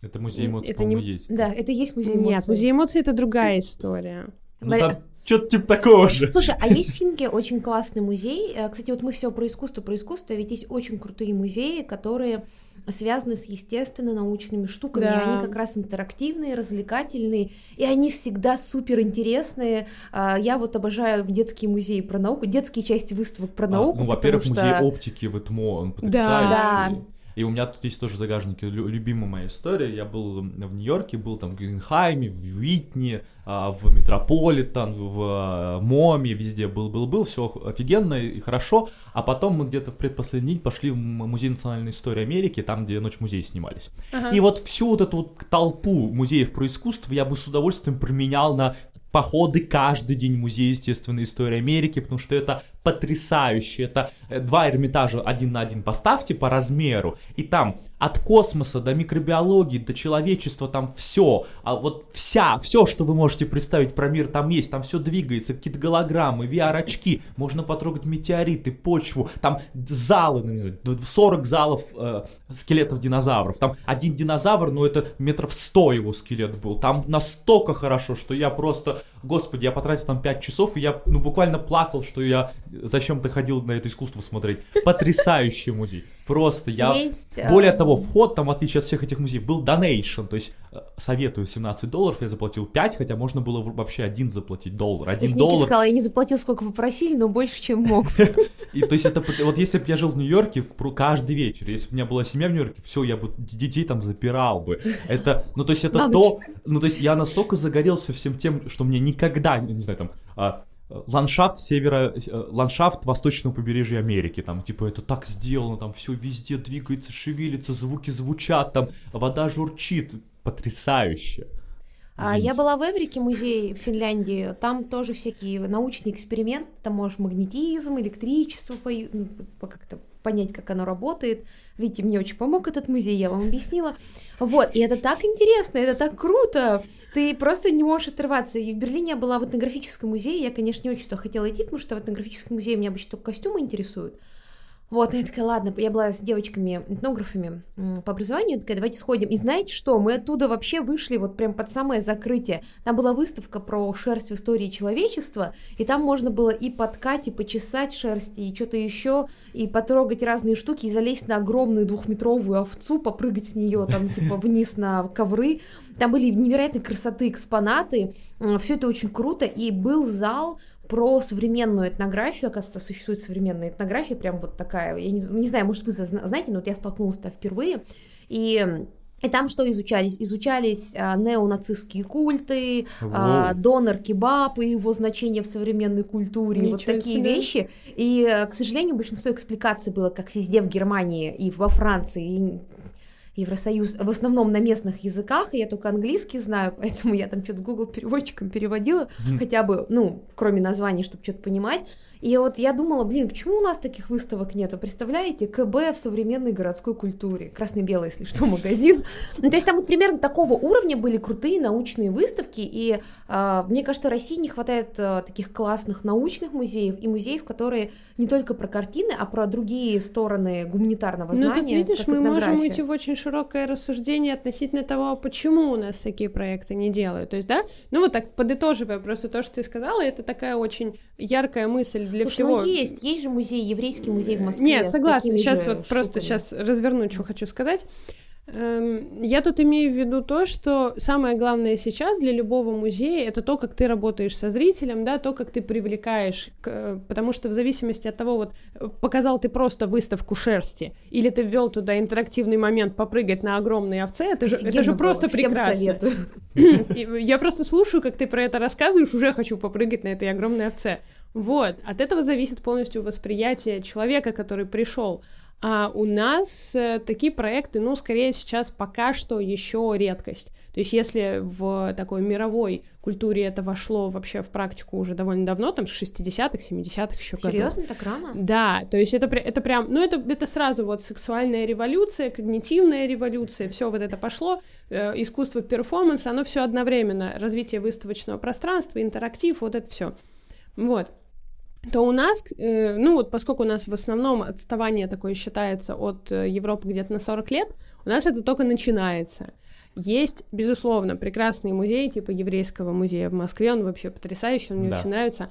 Это музей эмоций, Это по-моему, не- есть. Да, это и есть музей эмоций. Нет, музей эмоций это другая история. Ну там что-то типа такого же. Слушай, а есть в Финке очень классный музей. Э, Кстати, вот мы все про искусство, про искусство, ведь есть очень крутые музеи, которые связаны с естественно-научными штуками. Да. И они как раз интерактивные, развлекательные, и они всегда супер интересные. А, Я вот обожаю детские музеи про науку, детские части выставок про А, науку. ну, потому во-первых, что... музей оптики в ЭТМО, он Да. потрясающий. Да. И у меня тут есть тоже в загажнике любимая моя история. Я был в Нью-Йорке, был там в Гuggenheim, в Уитни, а, в Метрополитен, в а, МОМе, везде был-был-был, все офигенно и хорошо. А потом мы где-то в предпоследний день пошли в Музей национальной истории Америки, там, где «Ночь музея» снимались. Ага. И вот всю вот эту вот толпу музеев про искусство я бы с удовольствием променял на походы каждый день в музей естественной истории Америки, потому что это потрясающе. Это э, два Эрмитажа один на один поставьте по размеру, и там от космоса до микробиологии, до человечества, там все, а вот вся, все, что вы можете представить про мир, там есть, там все двигается, какие-то голограммы, VR-очки, можно потрогать метеориты, почву, там залы, ну, не знаю, 40 залов э, скелетов динозавров, там один динозавр, ну это метров 100 его скелет был, там настолько хорошо, что я просто, господи, я потратил там 5 часов, и я, ну, буквально плакал, что я зачем-то ходил на это искусство смотреть. Потрясающий музей. Просто я... Есть, э, Более того, вход там, в отличие от всех этих музеев, был donation, то есть э, советую 17 долларов, я заплатил 5, хотя можно было вообще один заплатить доллар. То Один Ники доллар сказала, я не заплатил, сколько попросили, но больше, чем мог. *laughs* и то есть это вот если бы я жил в Нью-Йорке каждый вечер, если бы у меня была семья в Нью-Йорке, все, я бы детей там запирал бы. Это, ну то есть это то, ну то есть я настолько загорелся всем тем, что мне никогда, не знаю, там а, ландшафт севера, э, ландшафт восточного побережья Америки, там, типа, это так сделано, там, все везде двигается, шевелится, звуки звучат, там, вода журчит, потрясающе. А, Я была в Эврике музее в Финляндии, там тоже всякие научные эксперименты, там можешь магнетизм, электричество по- ну, по- как-то понять, как оно работает. Видите, мне очень помог этот музей, я вам объяснила. Вот, и это так интересно, это так круто. Ты просто не можешь отрываться. И в Берлине я была в этнографическом музее, я, конечно, не очень туда хотела идти, потому что в этнографическом музее меня обычно только костюмы интересуют. Вот, я такая, ладно, я была с девочками-этнографами по образованию, такая, давайте сходим. И знаете что, мы оттуда вообще вышли вот прям под самое закрытие. Там была выставка про шерсть в истории человечества, и там можно было и подкать, и почесать шерсть, и что-то еще, и потрогать разные штуки, и залезть на огромную двухметровую овцу, попрыгать с нее там типа вниз на ковры. Там были невероятной красоты экспонаты, все это очень круто, и был зал, про современную этнографию, оказывается, существует современная этнография, прям вот такая, я не, не знаю, может, вы знаете, но вот я столкнулась-то впервые, и и там что изучались? Изучались а, неонацистские культы, а, донор кебаб и его значение в современной культуре, Ничего вот такие себе. вещи. И, к сожалению, большинство экспликаций было как везде в Германии и во Франции, и Евросоюз в основном на местных языках, и я только английский знаю, *laughs* поэтому я там что-то с Google переводчиком переводила, mm. хотя бы, ну, кроме названий, чтобы что-то понимать. И вот я думала, блин, почему у нас таких выставок нету? Представляете, КБ в современной городской культуре. Красно-белый, если что, магазин. *laughs* Ну, то есть там вот примерно такого уровня были крутые научные выставки, и э, мне кажется, России не хватает э, таких классных научных музеев и музеев, которые не только про картины, а про другие стороны гуманитарного знания. Ну, тут видишь, мы можем уйти в очень широкое рассуждение относительно того, почему у нас такие проекты не делают. То есть, да, ну вот так подытоживая просто то, что ты сказала, это такая очень яркая мысль для Слушай, всего. Ну есть, есть же музей, еврейский музей в Москве. Нет, согласна. Сейчас вот штуками. просто сейчас разверну, что хочу сказать. Эм, я тут имею в виду то, что самое главное сейчас для любого музея это то, как ты работаешь со зрителем, да, то, как ты привлекаешь, потому что в зависимости от того, вот показал ты просто выставку шерсти, или ты ввел туда интерактивный момент попрыгать на огромной овце, это же, это же просто Всем прекрасно. *laughs* Я просто слушаю, как ты про это рассказываешь, уже хочу попрыгать на этой огромной овце. Вот, от этого зависит полностью восприятие человека, который пришел. А у нас э, такие проекты, ну, скорее сейчас пока что еще редкость. То есть если в такой мировой культуре это вошло вообще в практику уже довольно давно, там с 60-х, 70-х еще Серьезно, так рано? Да, то есть это, это прям, ну это, это сразу вот сексуальная революция, когнитивная революция, все вот это пошло, э, искусство перформанса, оно все одновременно, развитие выставочного пространства, интерактив, вот это все. Вот то у нас, э, ну вот поскольку у нас в основном отставание такое считается от э, Европы где-то на 40 лет, у нас это только начинается. Есть, безусловно, прекрасный музей, типа еврейского музея в Москве, он вообще потрясающий, он мне да. очень нравится.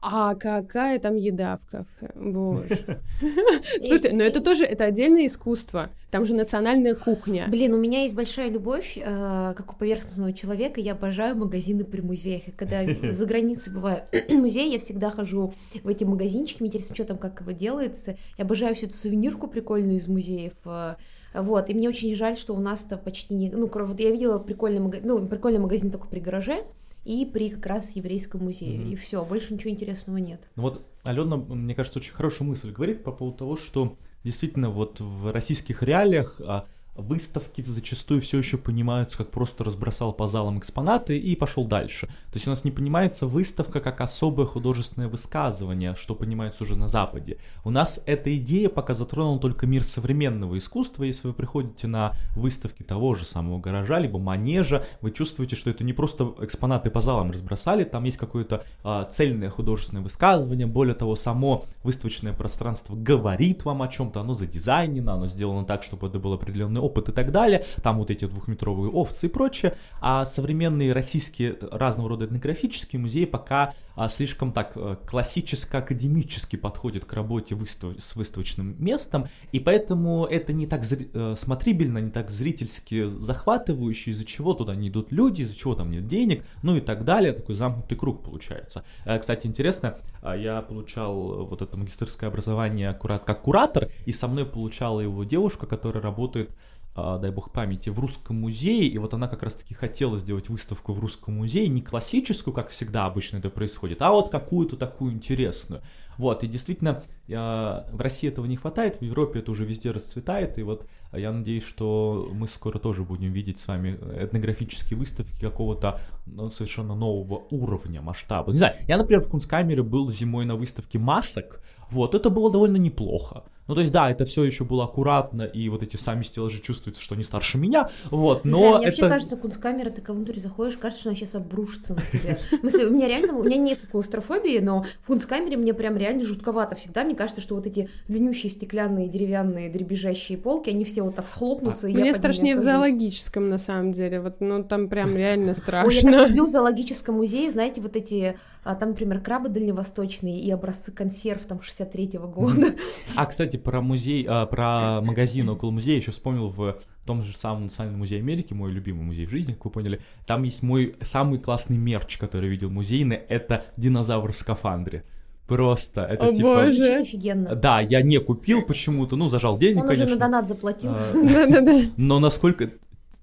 А какая там еда в кафе? Боже. *laughs* Слушайте, но это тоже, это отдельное искусство. Там же национальная кухня. Блин, у меня есть большая любовь, э, как у поверхностного человека, я обожаю магазины при музеях. И когда *laughs* за границей бываю *clears throat* музей, я всегда хожу в эти магазинчики, мне интересно, что там, как его делается. Я обожаю всю эту сувенирку прикольную из музеев. Э, вот, и мне очень жаль, что у нас-то почти не... Ну, вот я видела прикольный, магазин, ну, прикольный магазин только при гараже, и при как раз еврейском музее. Mm-hmm. И все, больше ничего интересного нет. Ну вот Алена, мне кажется, очень хорошую мысль говорит по поводу того, что действительно вот в российских реалиях а, выставки зачастую все еще понимаются как просто разбросал по залам экспонаты и пошел дальше. То есть у нас не понимается выставка как особое художественное высказывание, что понимается уже на Западе. У нас эта идея пока затронула только мир современного искусства. Если вы приходите на выставки того же самого гаража, либо манежа, вы чувствуете, что это не просто экспонаты по залам разбросали, там есть какое-то а, цельное художественное высказывание. Более того, само выставочное пространство говорит вам о чем-то, оно задизайнено, оно сделано так, чтобы это был определенный опыт и так далее, там вот эти двухметровые овцы и прочее, а современные российские разного рода этнографические музеи пока а, слишком так э, классическо-академически подходят к работе выстав... с выставочным местом, и поэтому это не так зри... Э, смотрибельно, не так зрительски захватывающе, из-за чего туда не идут люди, из-за чего там нет денег, ну и так далее, такой замкнутый круг получается. Э, кстати, интересно, я получал вот это магистрское образование как куратор, и со мной получала его девушка, которая работает а, дай бог памяти, в Русском музее, и вот она как раз-таки хотела сделать выставку в Русском музее, не классическую, как всегда обычно это происходит, а вот какую-то такую интересную. Вот, и действительно, в России этого не хватает, в Европе это уже везде расцветает, и вот я надеюсь, что мы скоро тоже будем видеть с вами этнографические выставки какого-то ну, совершенно нового уровня, масштаба. Не знаю, я, например, в Кунсткамере был зимой на выставке масок, вот, это было довольно неплохо. Ну, то есть, да, это все еще было аккуратно, и вот эти сами стеллажи чувствуются, что они старше меня, вот, Не но знаю, мне это... вообще кажется, кунсткамера, ты к внутрь заходишь, кажется, что она сейчас обрушится на тебя. В смысле, у меня реально, у меня нет клаустрофобии, но в кунсткамере мне прям реально жутковато всегда. Мне кажется, что вот эти длиннющие стеклянные, деревянные, дребезжащие полки, они все вот так схлопнутся, и я Мне страшнее в зоологическом, на самом деле. Вот, ну, там прям реально Ой, я страшно. так люблю в зоологическом музее, знаете, вот эти, а, там, например, крабы дальневосточные и образцы консерв там 63-го года. А, кстати, про музей, а, про магазин около музея еще вспомнил в том же самом Национальном музее Америки, мой любимый музей в жизни, как вы поняли. Там есть мой самый классный мерч, который я видел музейный, это динозавр в скафандре. Просто, это О, типа... боже. Офигенно. Да, я не купил почему-то, ну, зажал денег, Он уже конечно. на донат заплатил. А, *laughs* Да-да-да. Но насколько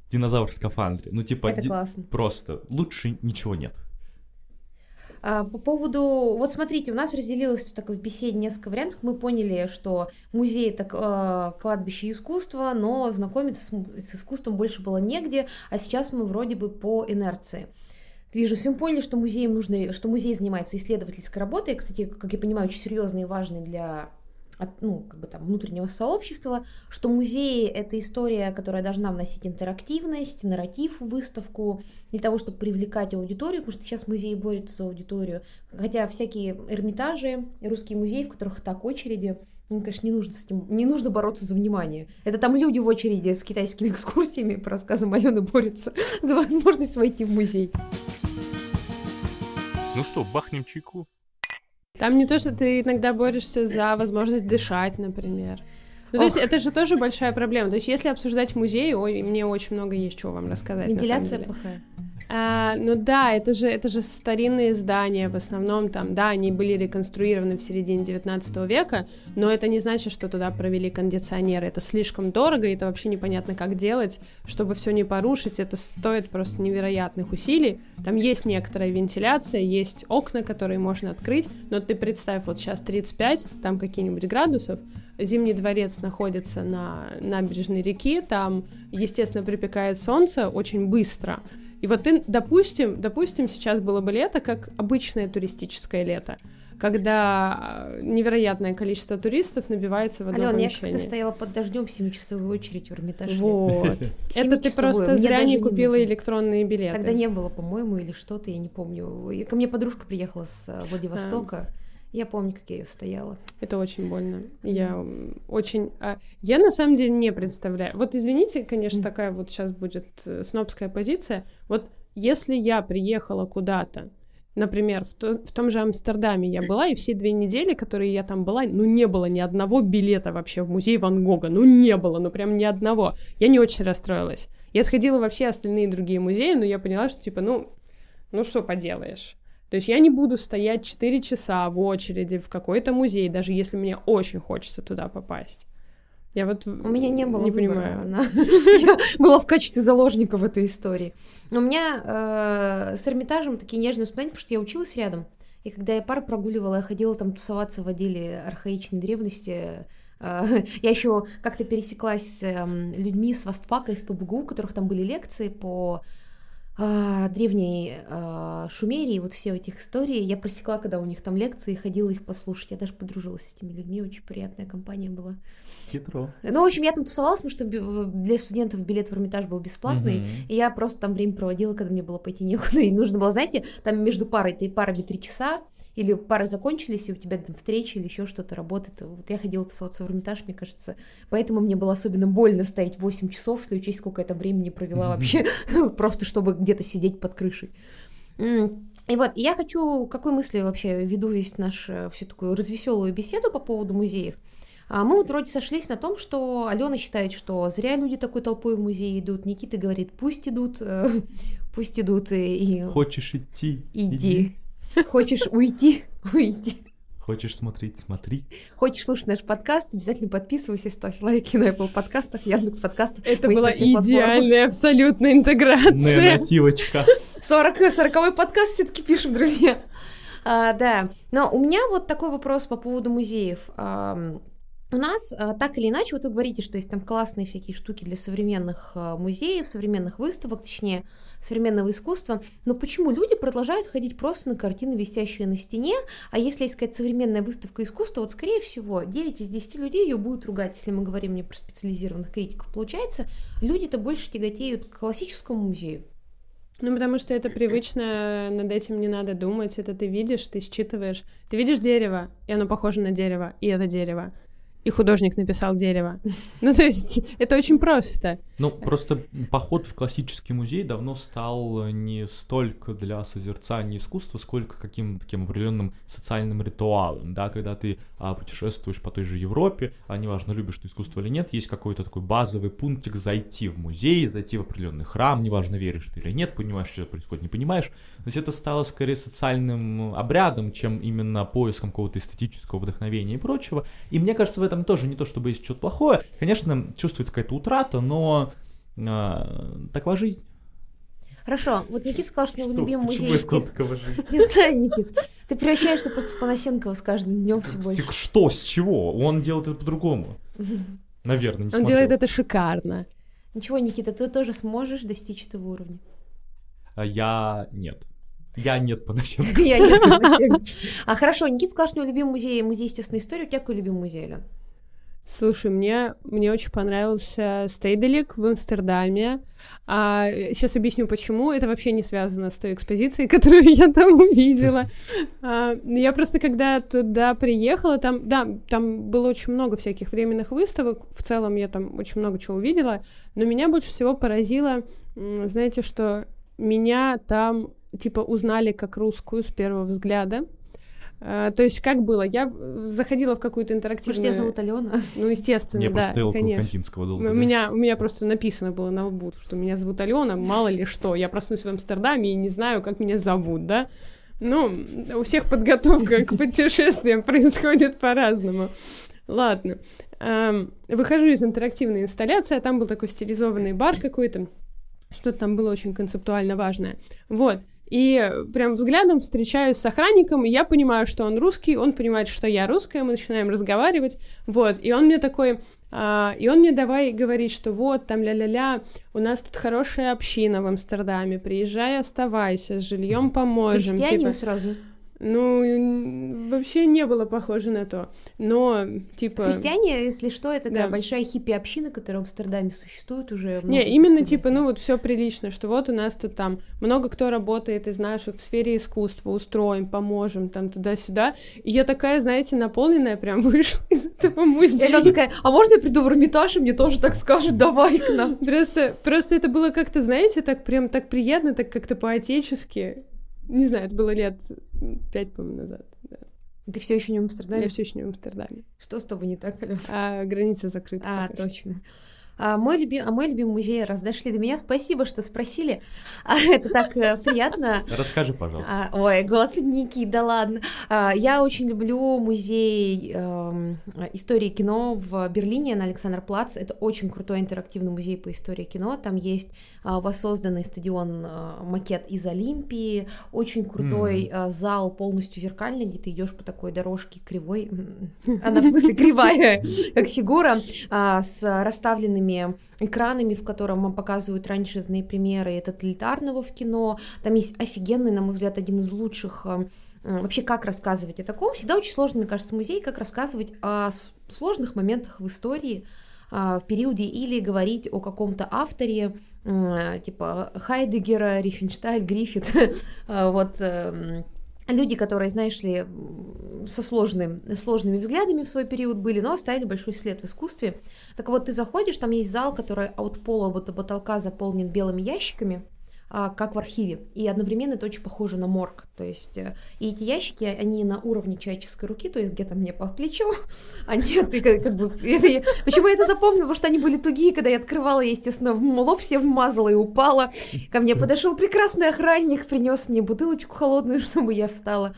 динозавр в скафандре? Ну, типа, Это классно. просто лучше ничего нет. А, По поводу, вот смотрите, у нас разделилось так в беседе несколько вариантов. Мы поняли, что музей это э, кладбище искусства, но знакомиться с, искусством больше было негде, а сейчас мы вроде бы по инерции. Вижу, всем поняли, что музеем нужно, что музей занимается исследовательской работой, кстати, как я понимаю, очень серьезной и важной для от- ну, как бы там внутреннего сообщества, что музеи — это история, которая должна вносить интерактивность, нарратив в выставку, для того, чтобы привлекать аудиторию, потому что сейчас музеи борются за аудиторию. Хотя всякие эрмитажи, русские музеи, в которых так очереди, ну, конечно, не нужно, с ним, не нужно бороться за внимание. Это там люди в очереди с китайскими экскурсиями, по рассказам Алены, борются *laughs* за возможность войти в музей. Ну что, бахнем чайку? Там не то, что ты иногда борешься за возможность дышать, например. Ну, то есть это же тоже большая проблема. То есть если обсуждать музей, ой, мне очень много есть чего вам рассказать. Вентиляция плохая. А, ну да, это же, это же старинные здания, в основном там, да, они были реконструированы в середине 19 века, но это не значит, что туда провели кондиционеры. Это слишком дорого, и это вообще непонятно, как делать, чтобы все не порушить. Это стоит просто невероятных усилий. Там есть некоторая вентиляция, есть окна, которые можно открыть, но ты представь, вот сейчас 35, там какие-нибудь градусов, Зимний дворец находится на набережной реки, там, естественно, припекает солнце очень быстро. И вот ты, допустим, допустим, сейчас было бы лето, как обычное туристическое лето, когда э, невероятное количество туристов набивается в одно Алена, я помещение. как-то стояла под дождем 7-часовую очередь в Эрмитаже. Вот. *laughs* Это ты просто зря не купила электронные билеты. Тогда не было, по-моему, или что-то, я не помню. И Ко мне подружка приехала с э, Владивостока. Я помню, как я ее стояла. Это очень больно. Я очень... а, Я на самом деле не представляю. Вот извините, конечно, такая вот сейчас будет э, снобская позиция. Вот если я приехала куда-то, например, в, то- в том же Амстердаме я была, и все две недели, которые я там была, ну, не было ни одного билета вообще в музей Ван Гога. Ну, не было, ну, прям ни одного. Я не очень расстроилась. Я сходила во все остальные другие музеи, но я поняла, что, типа, ну, ну, что поделаешь. То есть я не буду стоять 4 часа в очереди в какой-то музей, даже если мне очень хочется туда попасть. Я вот У меня не было не выбора. понимаю. Она- *laughs* Я была в качестве заложника в этой истории. Но у меня э, с Эрмитажем такие нежные воспоминания, потому что я училась рядом. И когда я пары прогуливала, я ходила там тусоваться в отделе архаичной древности. Э, *laughs* Я еще как-то пересеклась с эм, людьми с Востпака из ПБГУ, у которых там были лекции по а, древней а, Шумерии, вот все этих истории. Я просекла, когда у них там лекции, ходила их послушать. Я даже подружилась с этими людьми, очень приятная компания была. Хитро. Ну, в общем, я там тусовалась, потому что для студентов билет в Эрмитаж был бесплатный. Мгм. И я просто там время проводила, когда мне было пойти некуда. И нужно было, знаете, там между парой, ты парами три часа, или пары закончились, и у тебя там встреча или еще что-то работает. Вот я ходила тусоваться в Эрмитаж, мне кажется. Поэтому мне было особенно больно стоять 8 часов, если учесть, сколько я там времени провела вообще, *laughs* просто чтобы где-то сидеть под крышей. И вот, я хочу, какой мысли вообще веду весь наш, э, всю такую развеселую беседу по поводу музеев. А Мы вот вроде сошлись на том, что Алена считает, что зря люди такой толпой в музей идут. Никита говорит, пусть идут, э, *laughs* пусть идут и, и Хочешь идти? иди. Хочешь уйти? Уйди. Хочешь смотреть? Смотри. Хочешь слушать наш подкаст? Обязательно подписывайся, ставь лайки на Apple подкастах, Яндекс подкастах. Это была идеальная абсолютно интеграция. Нативочка. 40 40 подкаст все-таки пишем, друзья. А, да, но у меня вот такой вопрос по поводу музеев. У нас а, так или иначе, вот вы говорите, что есть там классные всякие штуки для современных а, музеев, современных выставок, точнее, современного искусства, но почему люди продолжают ходить просто на картины, висящие на стене, а если сказать современная выставка искусства, вот скорее всего 9 из 10 людей ее будут ругать, если мы говорим не про специализированных критиков. Получается, люди-то больше тяготеют к классическому музею. Ну, потому что это привычно, над этим не надо думать, это ты видишь, ты считываешь. Ты видишь дерево, и оно похоже на дерево, и это дерево и художник написал дерево. *laughs* Ну, то есть, это очень просто. Ну, просто поход в классический музей давно стал не столько для созерцания искусства, сколько каким-то таким определенным социальным ритуалом, да, когда ты а, путешествуешь по той же Европе, а неважно, любишь ты искусство или нет, есть какой-то такой базовый пунктик зайти в музей, зайти в определенный храм, неважно, веришь ты или нет, понимаешь, что происходит, не понимаешь. То есть это стало скорее социальным обрядом, чем именно поиском какого-то эстетического вдохновения и прочего. И мне кажется, в этом тоже не то, чтобы есть что-то плохое. Конечно, чувствуется какая-то утрата, но э, такова жизнь. Хорошо, вот Никита сказал, что у него любимый музей есть. Не знаю, Никит. Ты превращаешься просто в Поносенкова с каждым днем все больше. Так что, с чего? Он делает это по-другому. *laughs* Наверное, не Он делает это шикарно. Ничего, Никита, ты тоже сможешь достичь этого уровня. А я нет. Я нет Панасенко. *laughs* Я нет Панасенко. А хорошо, Никита сказал, что у него любимый музей, музей естественной истории. У тебя какой любимый музей, Лен? Слушай, мне, мне очень понравился Стейделик в Амстердаме. А, сейчас объясню, почему. Это вообще не связано с той экспозицией, *laughs* которую я там увидела. А, я просто, когда туда приехала, там, да, там было очень много всяких временных выставок. В целом я там очень много чего увидела. Но меня больше всего поразило, знаете, что меня там типа узнали как русскую с первого взгляда. Uh, то есть как было? Я заходила в какую-то интерактивную... Может, я зовут Алена? *laughs* Ну, естественно, я да, просто конечно. Кандинского долго. У, да? меня, у меня просто написано было на лбу, что меня зовут Алена, мало ли что. Я проснусь в Амстердаме и не знаю, как меня зовут, да? Ну, у всех подготовка к *laughs* путешествиям происходит по-разному. Ладно. Выхожу из интерактивной инсталляции, а там был такой стилизованный бар какой-то. Что-то там было очень концептуально важное. Вот. И прям взглядом встречаюсь с охранником, и я понимаю, что он русский, он понимает, что я русская, мы начинаем разговаривать, вот, и он мне такой, а, и он мне давай говорить, что вот, там ля-ля-ля, у нас тут хорошая община в Амстердаме, приезжай, оставайся, с жильем поможем. Христиане типа... сразу? Ну, вообще не было похоже на то. Но, типа... Христиане, если что, это да. большая хиппи-община, которая в Амстердаме существует уже Не, именно, типа, ну вот все прилично, что вот у нас тут там много кто работает из наших в сфере искусства, устроим, поможем, там туда-сюда. И я такая, знаете, наполненная прям *laughs* вышла из этого музея. Я такая, а можно я приду в Эрмитаж, и мне тоже так скажут, давай к нам. Просто, просто это было как-то, знаете, так прям так приятно, так как-то по-отечески. Не знаю, это было лет пять, по-моему, назад. Да. Ты все еще не в Амстердаме? Я все еще не в Амстердаме. Что с тобой не так, Алёна? А граница закрыта. А, точно. Что. А мой, любим, а мой любимый музей, раз дошли до меня, спасибо, что спросили. *laughs* А, это так э, приятно. Расскажи, пожалуйста. А, ой, господи, Ники, да ладно. А, я очень люблю музей э, истории кино в Берлине на Александр Плац. Это очень крутой интерактивный музей по истории кино. Там есть а, воссозданный стадион а, макет из Олимпии, очень крутой mm. зал полностью зеркальный, где ты идешь по такой дорожке кривой, *laughs* она в смысле кривая, *laughs* как фигура, а, с расставленными разными экранами, в котором показывают раньше примеры тоталитарного в кино. Там есть офигенный, на мой взгляд, один из лучших э, вообще как рассказывать о таком. Всегда очень сложно, мне кажется, музей, как рассказывать о сложных моментах в истории, а, в периоде или говорить о каком-то авторе, типа Хайдегера, Рифеншталь, Гриффит, *laughs* вот эм, люди, которые, знаешь ли, со сложным, сложными взглядами в свой период были, но оставили большой след в искусстве. Так вот, ты заходишь, там есть зал, который от пола до потолка заполнен белыми ящиками, как в архиве. И одновременно это очень похоже на морг. То есть, э, и эти ящики, они на уровне человеческой руки, то есть где-то мне по плечу, *laughs* а нет, и как, как бы... Это, почему я это запомнила? Потому что они были тугие, когда я открывала, я, естественно, в лоб все вмазала и упала. Ко мне подошел прекрасный охранник, принес мне бутылочку холодную, *laughs* чтобы я встала.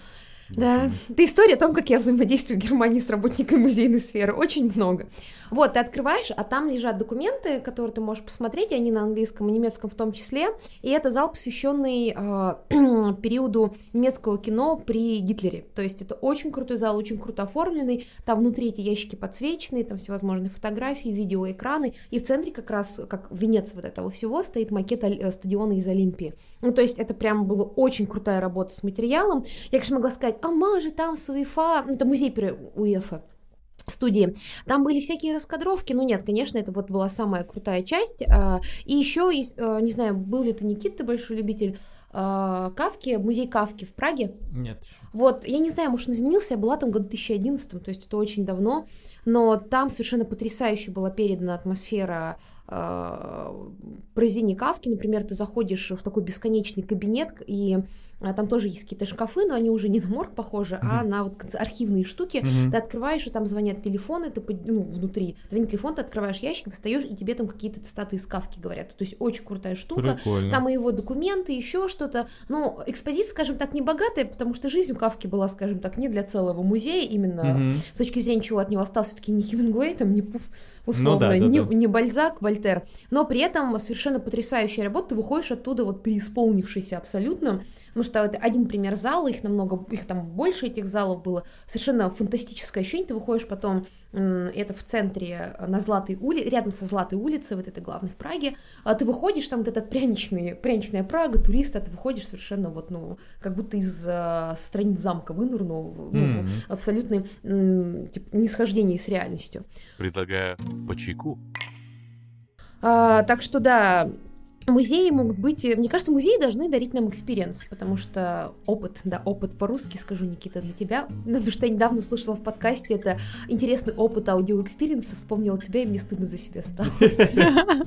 Да, это история о том, как я взаимодействую в Германии с работниками музейной сферы. Очень много. Вот, ты открываешь, а там лежат документы, которые ты можешь посмотреть, и они на английском и немецком в том числе. И это зал, посвященный э, *clears throat* периоду немецкого кино при Гитлере. То есть это очень крутой зал, очень круто оформленный. Там внутри эти ящики подсвеченные, там всевозможные фотографии, видеоэкраны. И в центре как раз, как венец вот этого всего, стоит макет э, стадиона из Олимпии. Ну, то есть это прям была очень крутая работа с материалом. Я, конечно, могла сказать, а мажи там с УЕФА, ну, это музей УЕФА, студии. Там были всякие раскадровки, но нет, конечно, это вот была самая крутая часть. А, и еще, а, не знаю, был ли ты, Никит, ты большой любитель а, Кавки, музей Кавки в Праге? Нет. Вот, я не знаю, может, он изменился, я была там в году 2011, то есть это очень давно, но там совершенно потрясающе была передана атмосфера произведения Кавки, например, ты заходишь в такой бесконечный кабинет, и там тоже есть какие-то шкафы, но они уже не на морг похожи, mm-hmm. а на вот архивные штуки. Mm-hmm. Ты открываешь, и там звонят телефоны, ты ну, внутри звонит телефон, ты открываешь ящик, достаешь, и тебе там какие-то цитаты из Кавки говорят. То есть очень крутая штука. Прикольно. Там и его документы, еще что-то. Но экспозиция, скажем так, не богатая, потому что жизнь у Кавки была, скажем так, не для целого музея, именно mm-hmm. с точки зрения чего от него остался все-таки не Хемингуэй, там не условно, ну, да, да, не, да. не Бальзак, Вольтер. Но при этом совершенно потрясающая работа, ты выходишь оттуда вот преисполнившийся абсолютно. Потому что это один пример зала, их намного, их там больше этих залов было. Совершенно фантастическое ощущение. Ты выходишь потом, это в центре, э, на Златой улице, рядом со Златой улицей, вот это главное в Праге. А ты выходишь, там вот этот пряничный, пряничная Прага, турист, а ты выходишь совершенно вот, ну, как будто из uh, страниц замка вынырнул, ну, mm-hmm. абсолютное типа, несхождение с реальностью. Предлагаю по чайку. А, так что да, Музеи могут быть... Э, мне кажется, музеи должны дарить нам experience, потому что опыт, да, опыт по-русски, скажу, Никита, для тебя. *laughs* Потому что я недавно услышала в подкасте, это интересный опыт аудио experience а, вспомнила тебя, и мне стыдно за себя стало. *laughs*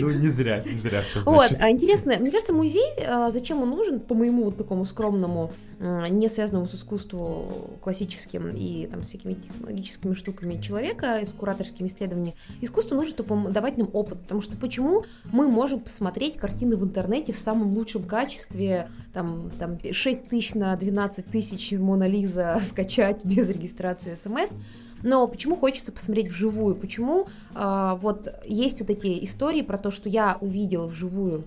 Ну, не зря, не зря все Вот, а интересно, мне кажется, музей, а, зачем он нужен, по моему вот такому скромному, не связанному с искусством классическим и там всякими технологическими штуками человека, с кураторскими исследованиями, искусство нужно, чтобы давать нам опыт, потому что почему мы можем посмотреть картины в интернете в самом лучшем качестве, там, там 6 тысяч на 12 тысяч Мона Лиза *laughs* скачать без регистрации смс, но почему хочется посмотреть вживую? Почему э, вот есть вот эти истории про то, что я увидела вживую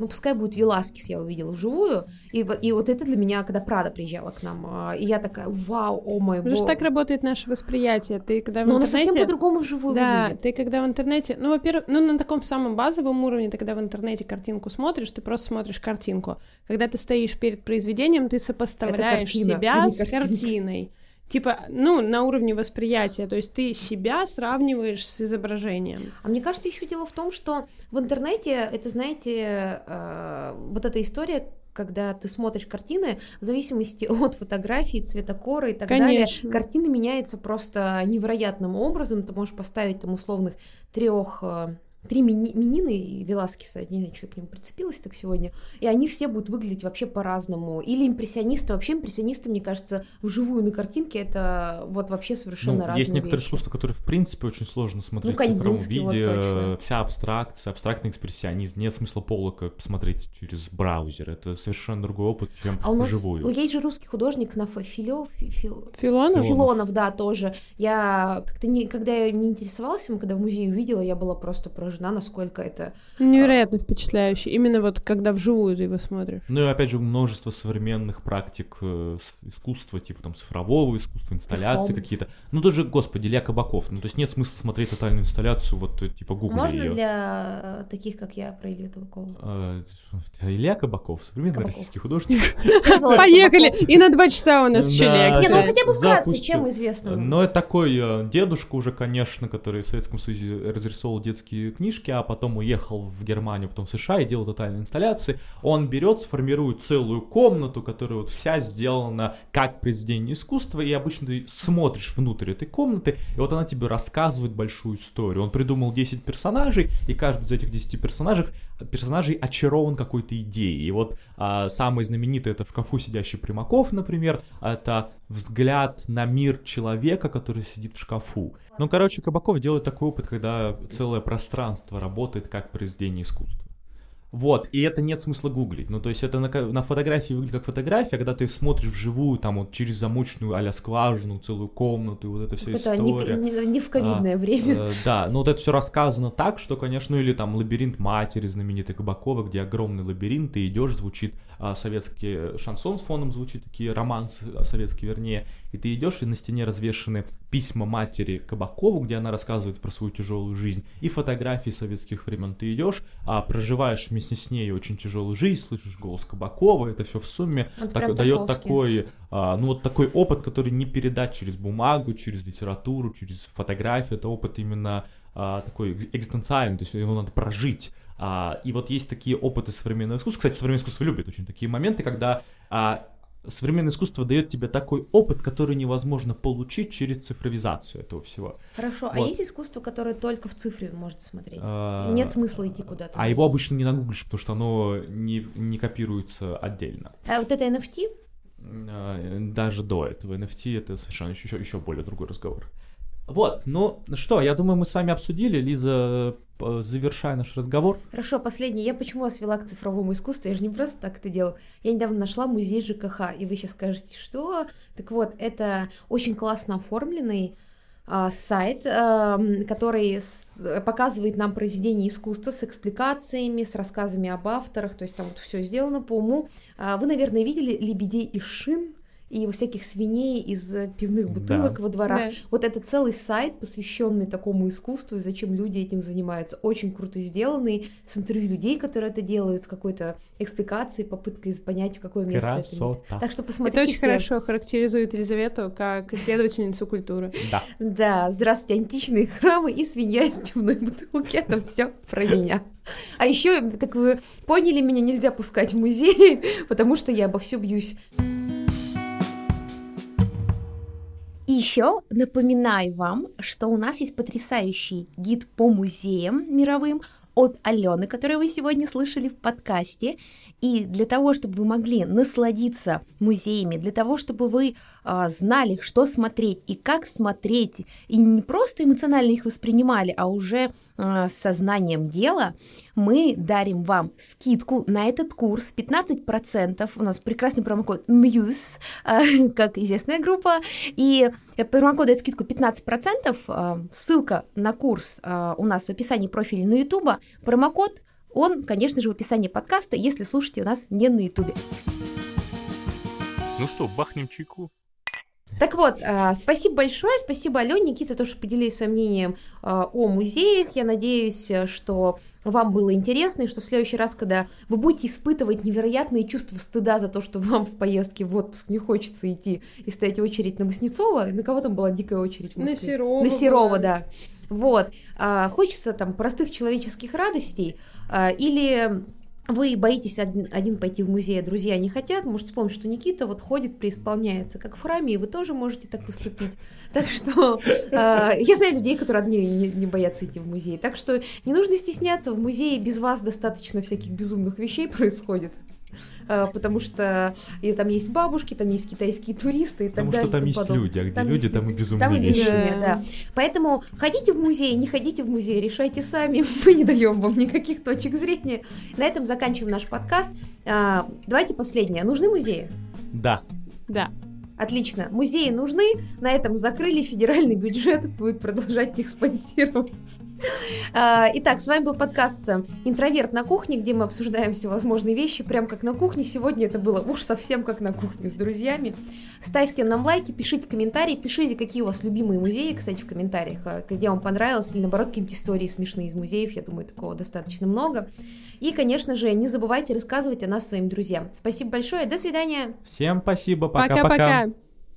ну, пускай будет Веласкис, я увидела вживую, и, и вот это для меня, когда Прада приезжала к нам, а, и я такая, вау, о мой бог. Потому что так работает наше восприятие, ты когда в Но интернете... Совсем по-другому вживую Да, выглядит. ты когда в интернете, ну, во-первых, ну, на таком самом базовом уровне, ты когда в интернете картинку смотришь, ты просто смотришь картинку. Когда ты стоишь перед произведением, ты сопоставляешь себя с картиной. Типа, ну, на уровне восприятия, то есть ты себя сравниваешь с изображением. А мне кажется, еще дело в том, что в интернете, это, знаете, э, вот эта история, когда ты смотришь картины, в зависимости *laughs* от фотографии, цветокора и так Конечно. далее, картины меняются просто невероятным образом. Ты можешь поставить там условных трех э, три мини, минины и Веласкеса, не знаю, что к ним прицепилось так сегодня, и они все будут выглядеть вообще по-разному. Или импрессионисты, вообще импрессионисты, мне кажется, вживую на картинке это вот вообще совершенно ну, разные Есть некоторые вещи. искусства, которые в принципе очень сложно смотреть ну, в цифровом виде, вот вся абстракция, абстрактный экспрессионизм, нет смысла полока посмотреть через браузер, это совершенно другой опыт, чем а у нас, вживую. Ну, есть же русский художник на Филё, Фил... Филонов? Филонов, да, тоже. Я как-то не, когда я не интересовалась им, когда в музее увидела, я была просто про поражена, насколько это... Невероятно а... впечатляюще. Именно вот когда вживую ты его смотришь. Ну и опять же множество современных практик э, искусства, типа там цифрового искусства, инсталляции какие-то. Ну даже, господи, Илья Кабаков. Ну то есть нет смысла смотреть тотальную инсталляцию, вот э, типа гугли Можно ее. для таких, как я, про Илью Табакова? А, Илья Кабаков, современный Кабаков. российский художник. Поехали! И на два часа у нас еще лекция. Не, ну хотя бы вкратце, чем известно. Ну это такой э, дедушка уже, конечно, который в Советском Союзе разрисовал детские книжки, а потом уехал в Германию, потом в США и делал тотальные инсталляции. Он берет, сформирует целую комнату, которая вот вся сделана как произведение искусства, и обычно ты смотришь внутрь этой комнаты, и вот она тебе рассказывает большую историю. Он придумал 10 персонажей, и каждый из этих 10 персонажей, персонажей очарован какой-то идеей. И вот а, самый знаменитый это в шкафу сидящий Примаков, например, это взгляд на мир человека, который сидит в шкафу. Ну, короче, Кабаков делает такой опыт, когда целое пространство работает как произведение искусства. Вот, и это нет смысла гуглить. Ну, то есть это на, на фотографии выглядит как фотография, когда ты смотришь вживую, там вот через замочную а скважину, целую комнату, и вот это все Это не, история. не- не в ковидное время. Э, Да, но вот это все рассказано так, что, конечно, ну или там лабиринт матери знаменитый Кабакова, где огромный лабиринт, ты идешь, звучит а, советский шансон с фоном, звучит такие романсы а, советские, вернее, и ты идешь, и на стене развешаны письма матери Кабакову, где она рассказывает про свою тяжелую жизнь, и фотографии советских времен. Ты идешь, а проживаешь вместе с ней очень тяжелую жизнь, слышишь голос Кабакова, это все в сумме Вот так- дает такой, а, ну вот такой опыт, который не передать через бумагу, через литературу, через фотографию. Это опыт именно а, такой экз- экзистенциальный, то есть его надо прожить. А, и вот есть такие опыты современного искусства. Кстати, современное искусство любит очень такие моменты, когда а, современное искусство дает тебе такой опыт, который невозможно получить через цифровизацию этого всего. Хорошо, а Вот. есть искусство, которое только в цифре можно смотреть? А, Нет смысла идти куда-то. А его обычно не нагуглишь, потому что оно не, не копируется отдельно. А вот это NFT? А, даже до этого NFT это совершенно еще, еще более другой разговор. Вот, ну что, я думаю, мы с вами обсудили, Лиза, п- завершая наш разговор. Хорошо, последний. Я почему вас вела к цифровому искусству? Я же не просто так это делаю. Я недавно нашла музей ЖКХ, и вы сейчас скажете, что? Так вот, это очень классно оформленный а, сайт, ам, который показывает нам произведения искусства с экспликациями, с рассказами об авторах, то есть там вот все сделано по уму. А, Вы, наверное, видели лебедей из шин и всяких свиней из э, пивных бутылок во дворах. Да. Вот это целый сайт, посвященный такому искусству и зачем люди этим занимаются. Очень круто сделанный, с интервью людей, которые это делают, с какой-то экспликацией, попыткой понять, в какое место это. Красота. Так что посмотрите. Это очень все. хорошо характеризует Елизавету как исследовательницу культуры. Да. Да, здравствуйте, античные храмы и свинья из пивной бутылки. Это все про меня. А еще, как вы поняли, меня нельзя пускать в музей, *laughs* потому что я обо все бьюсь. И еще напоминаю вам, что у нас есть потрясающий гид по музеям мировым от Алены, который вы сегодня слышали в подкасте. И для того, чтобы вы могли насладиться музеями, для того, чтобы вы а, знали, что смотреть и как смотреть, и не просто эмоционально их воспринимали, а уже а, с сознанием дела, мы дарим вам скидку на этот курс 15%. У нас прекрасный промокод MUSE, а, *laughs* как известная группа, и промокод дает скидку 15%. а, Ссылка на курс а, у нас в описании профиля на YouTube. Промокод он, конечно же, в описании подкаста, если слушаете у нас не на Ютубе. Ну что, бахнем чайку? Так вот, а, спасибо большое, спасибо Алене, Никита, то, что поделились своим мнением а, о музеях. Я надеюсь, э, что вам было интересно, и что в следующий раз, когда вы будете испытывать невероятные чувства стыда за то, что вам в поездке в отпуск не хочется идти и стоять в очередь на Васнецова, на кого там была дикая очередь в На? Серова. На Серова, была. да. Вот. А, хочется там простых человеческих радостей, а, или вы боитесь один, один пойти в музей, а друзья не хотят, можете вспомнить, что Никита вот ходит, преисполняется, как в храме, и вы тоже можете так поступить. Так что а, я знаю людей, которые одни не, не боятся идти в музей. Так что не нужно стесняться, в музее без вас достаточно всяких безумных вещей происходит. А, Потому что и там есть бабушки, там есть китайские туристы и так Потому далее. что там есть люди, а где Там люди, есть там и безумные Там вещи. безумие, Да. да. Поэтому ходите в музей, не ходите в музей, решайте сами. *laughs* Мы не даем вам никаких точек зрения. На этом заканчиваем наш подкаст. А, Давайте последнее. Нужны музеи? Да. Да. Отлично. Музеи нужны. На этом закрыли. Федеральный бюджет будет продолжать их спонсировать. А, Итак, с вами был подкаст «Интроверт на кухне», где мы обсуждаем всевозможные вещи, прям как на кухне. Сегодня это было уж совсем как на кухне с друзьями. Ставьте нам лайки, пишите комментарии, пишите, какие у вас любимые музеи, кстати, в комментариях, а, где вам понравилось, или наоборот, какие-нибудь истории смешные из музеев. Я думаю, такого достаточно много. И, конечно же, не забывайте рассказывать о нас своим друзьям. Спасибо большое, до свидания! Всем спасибо. Пока-пока.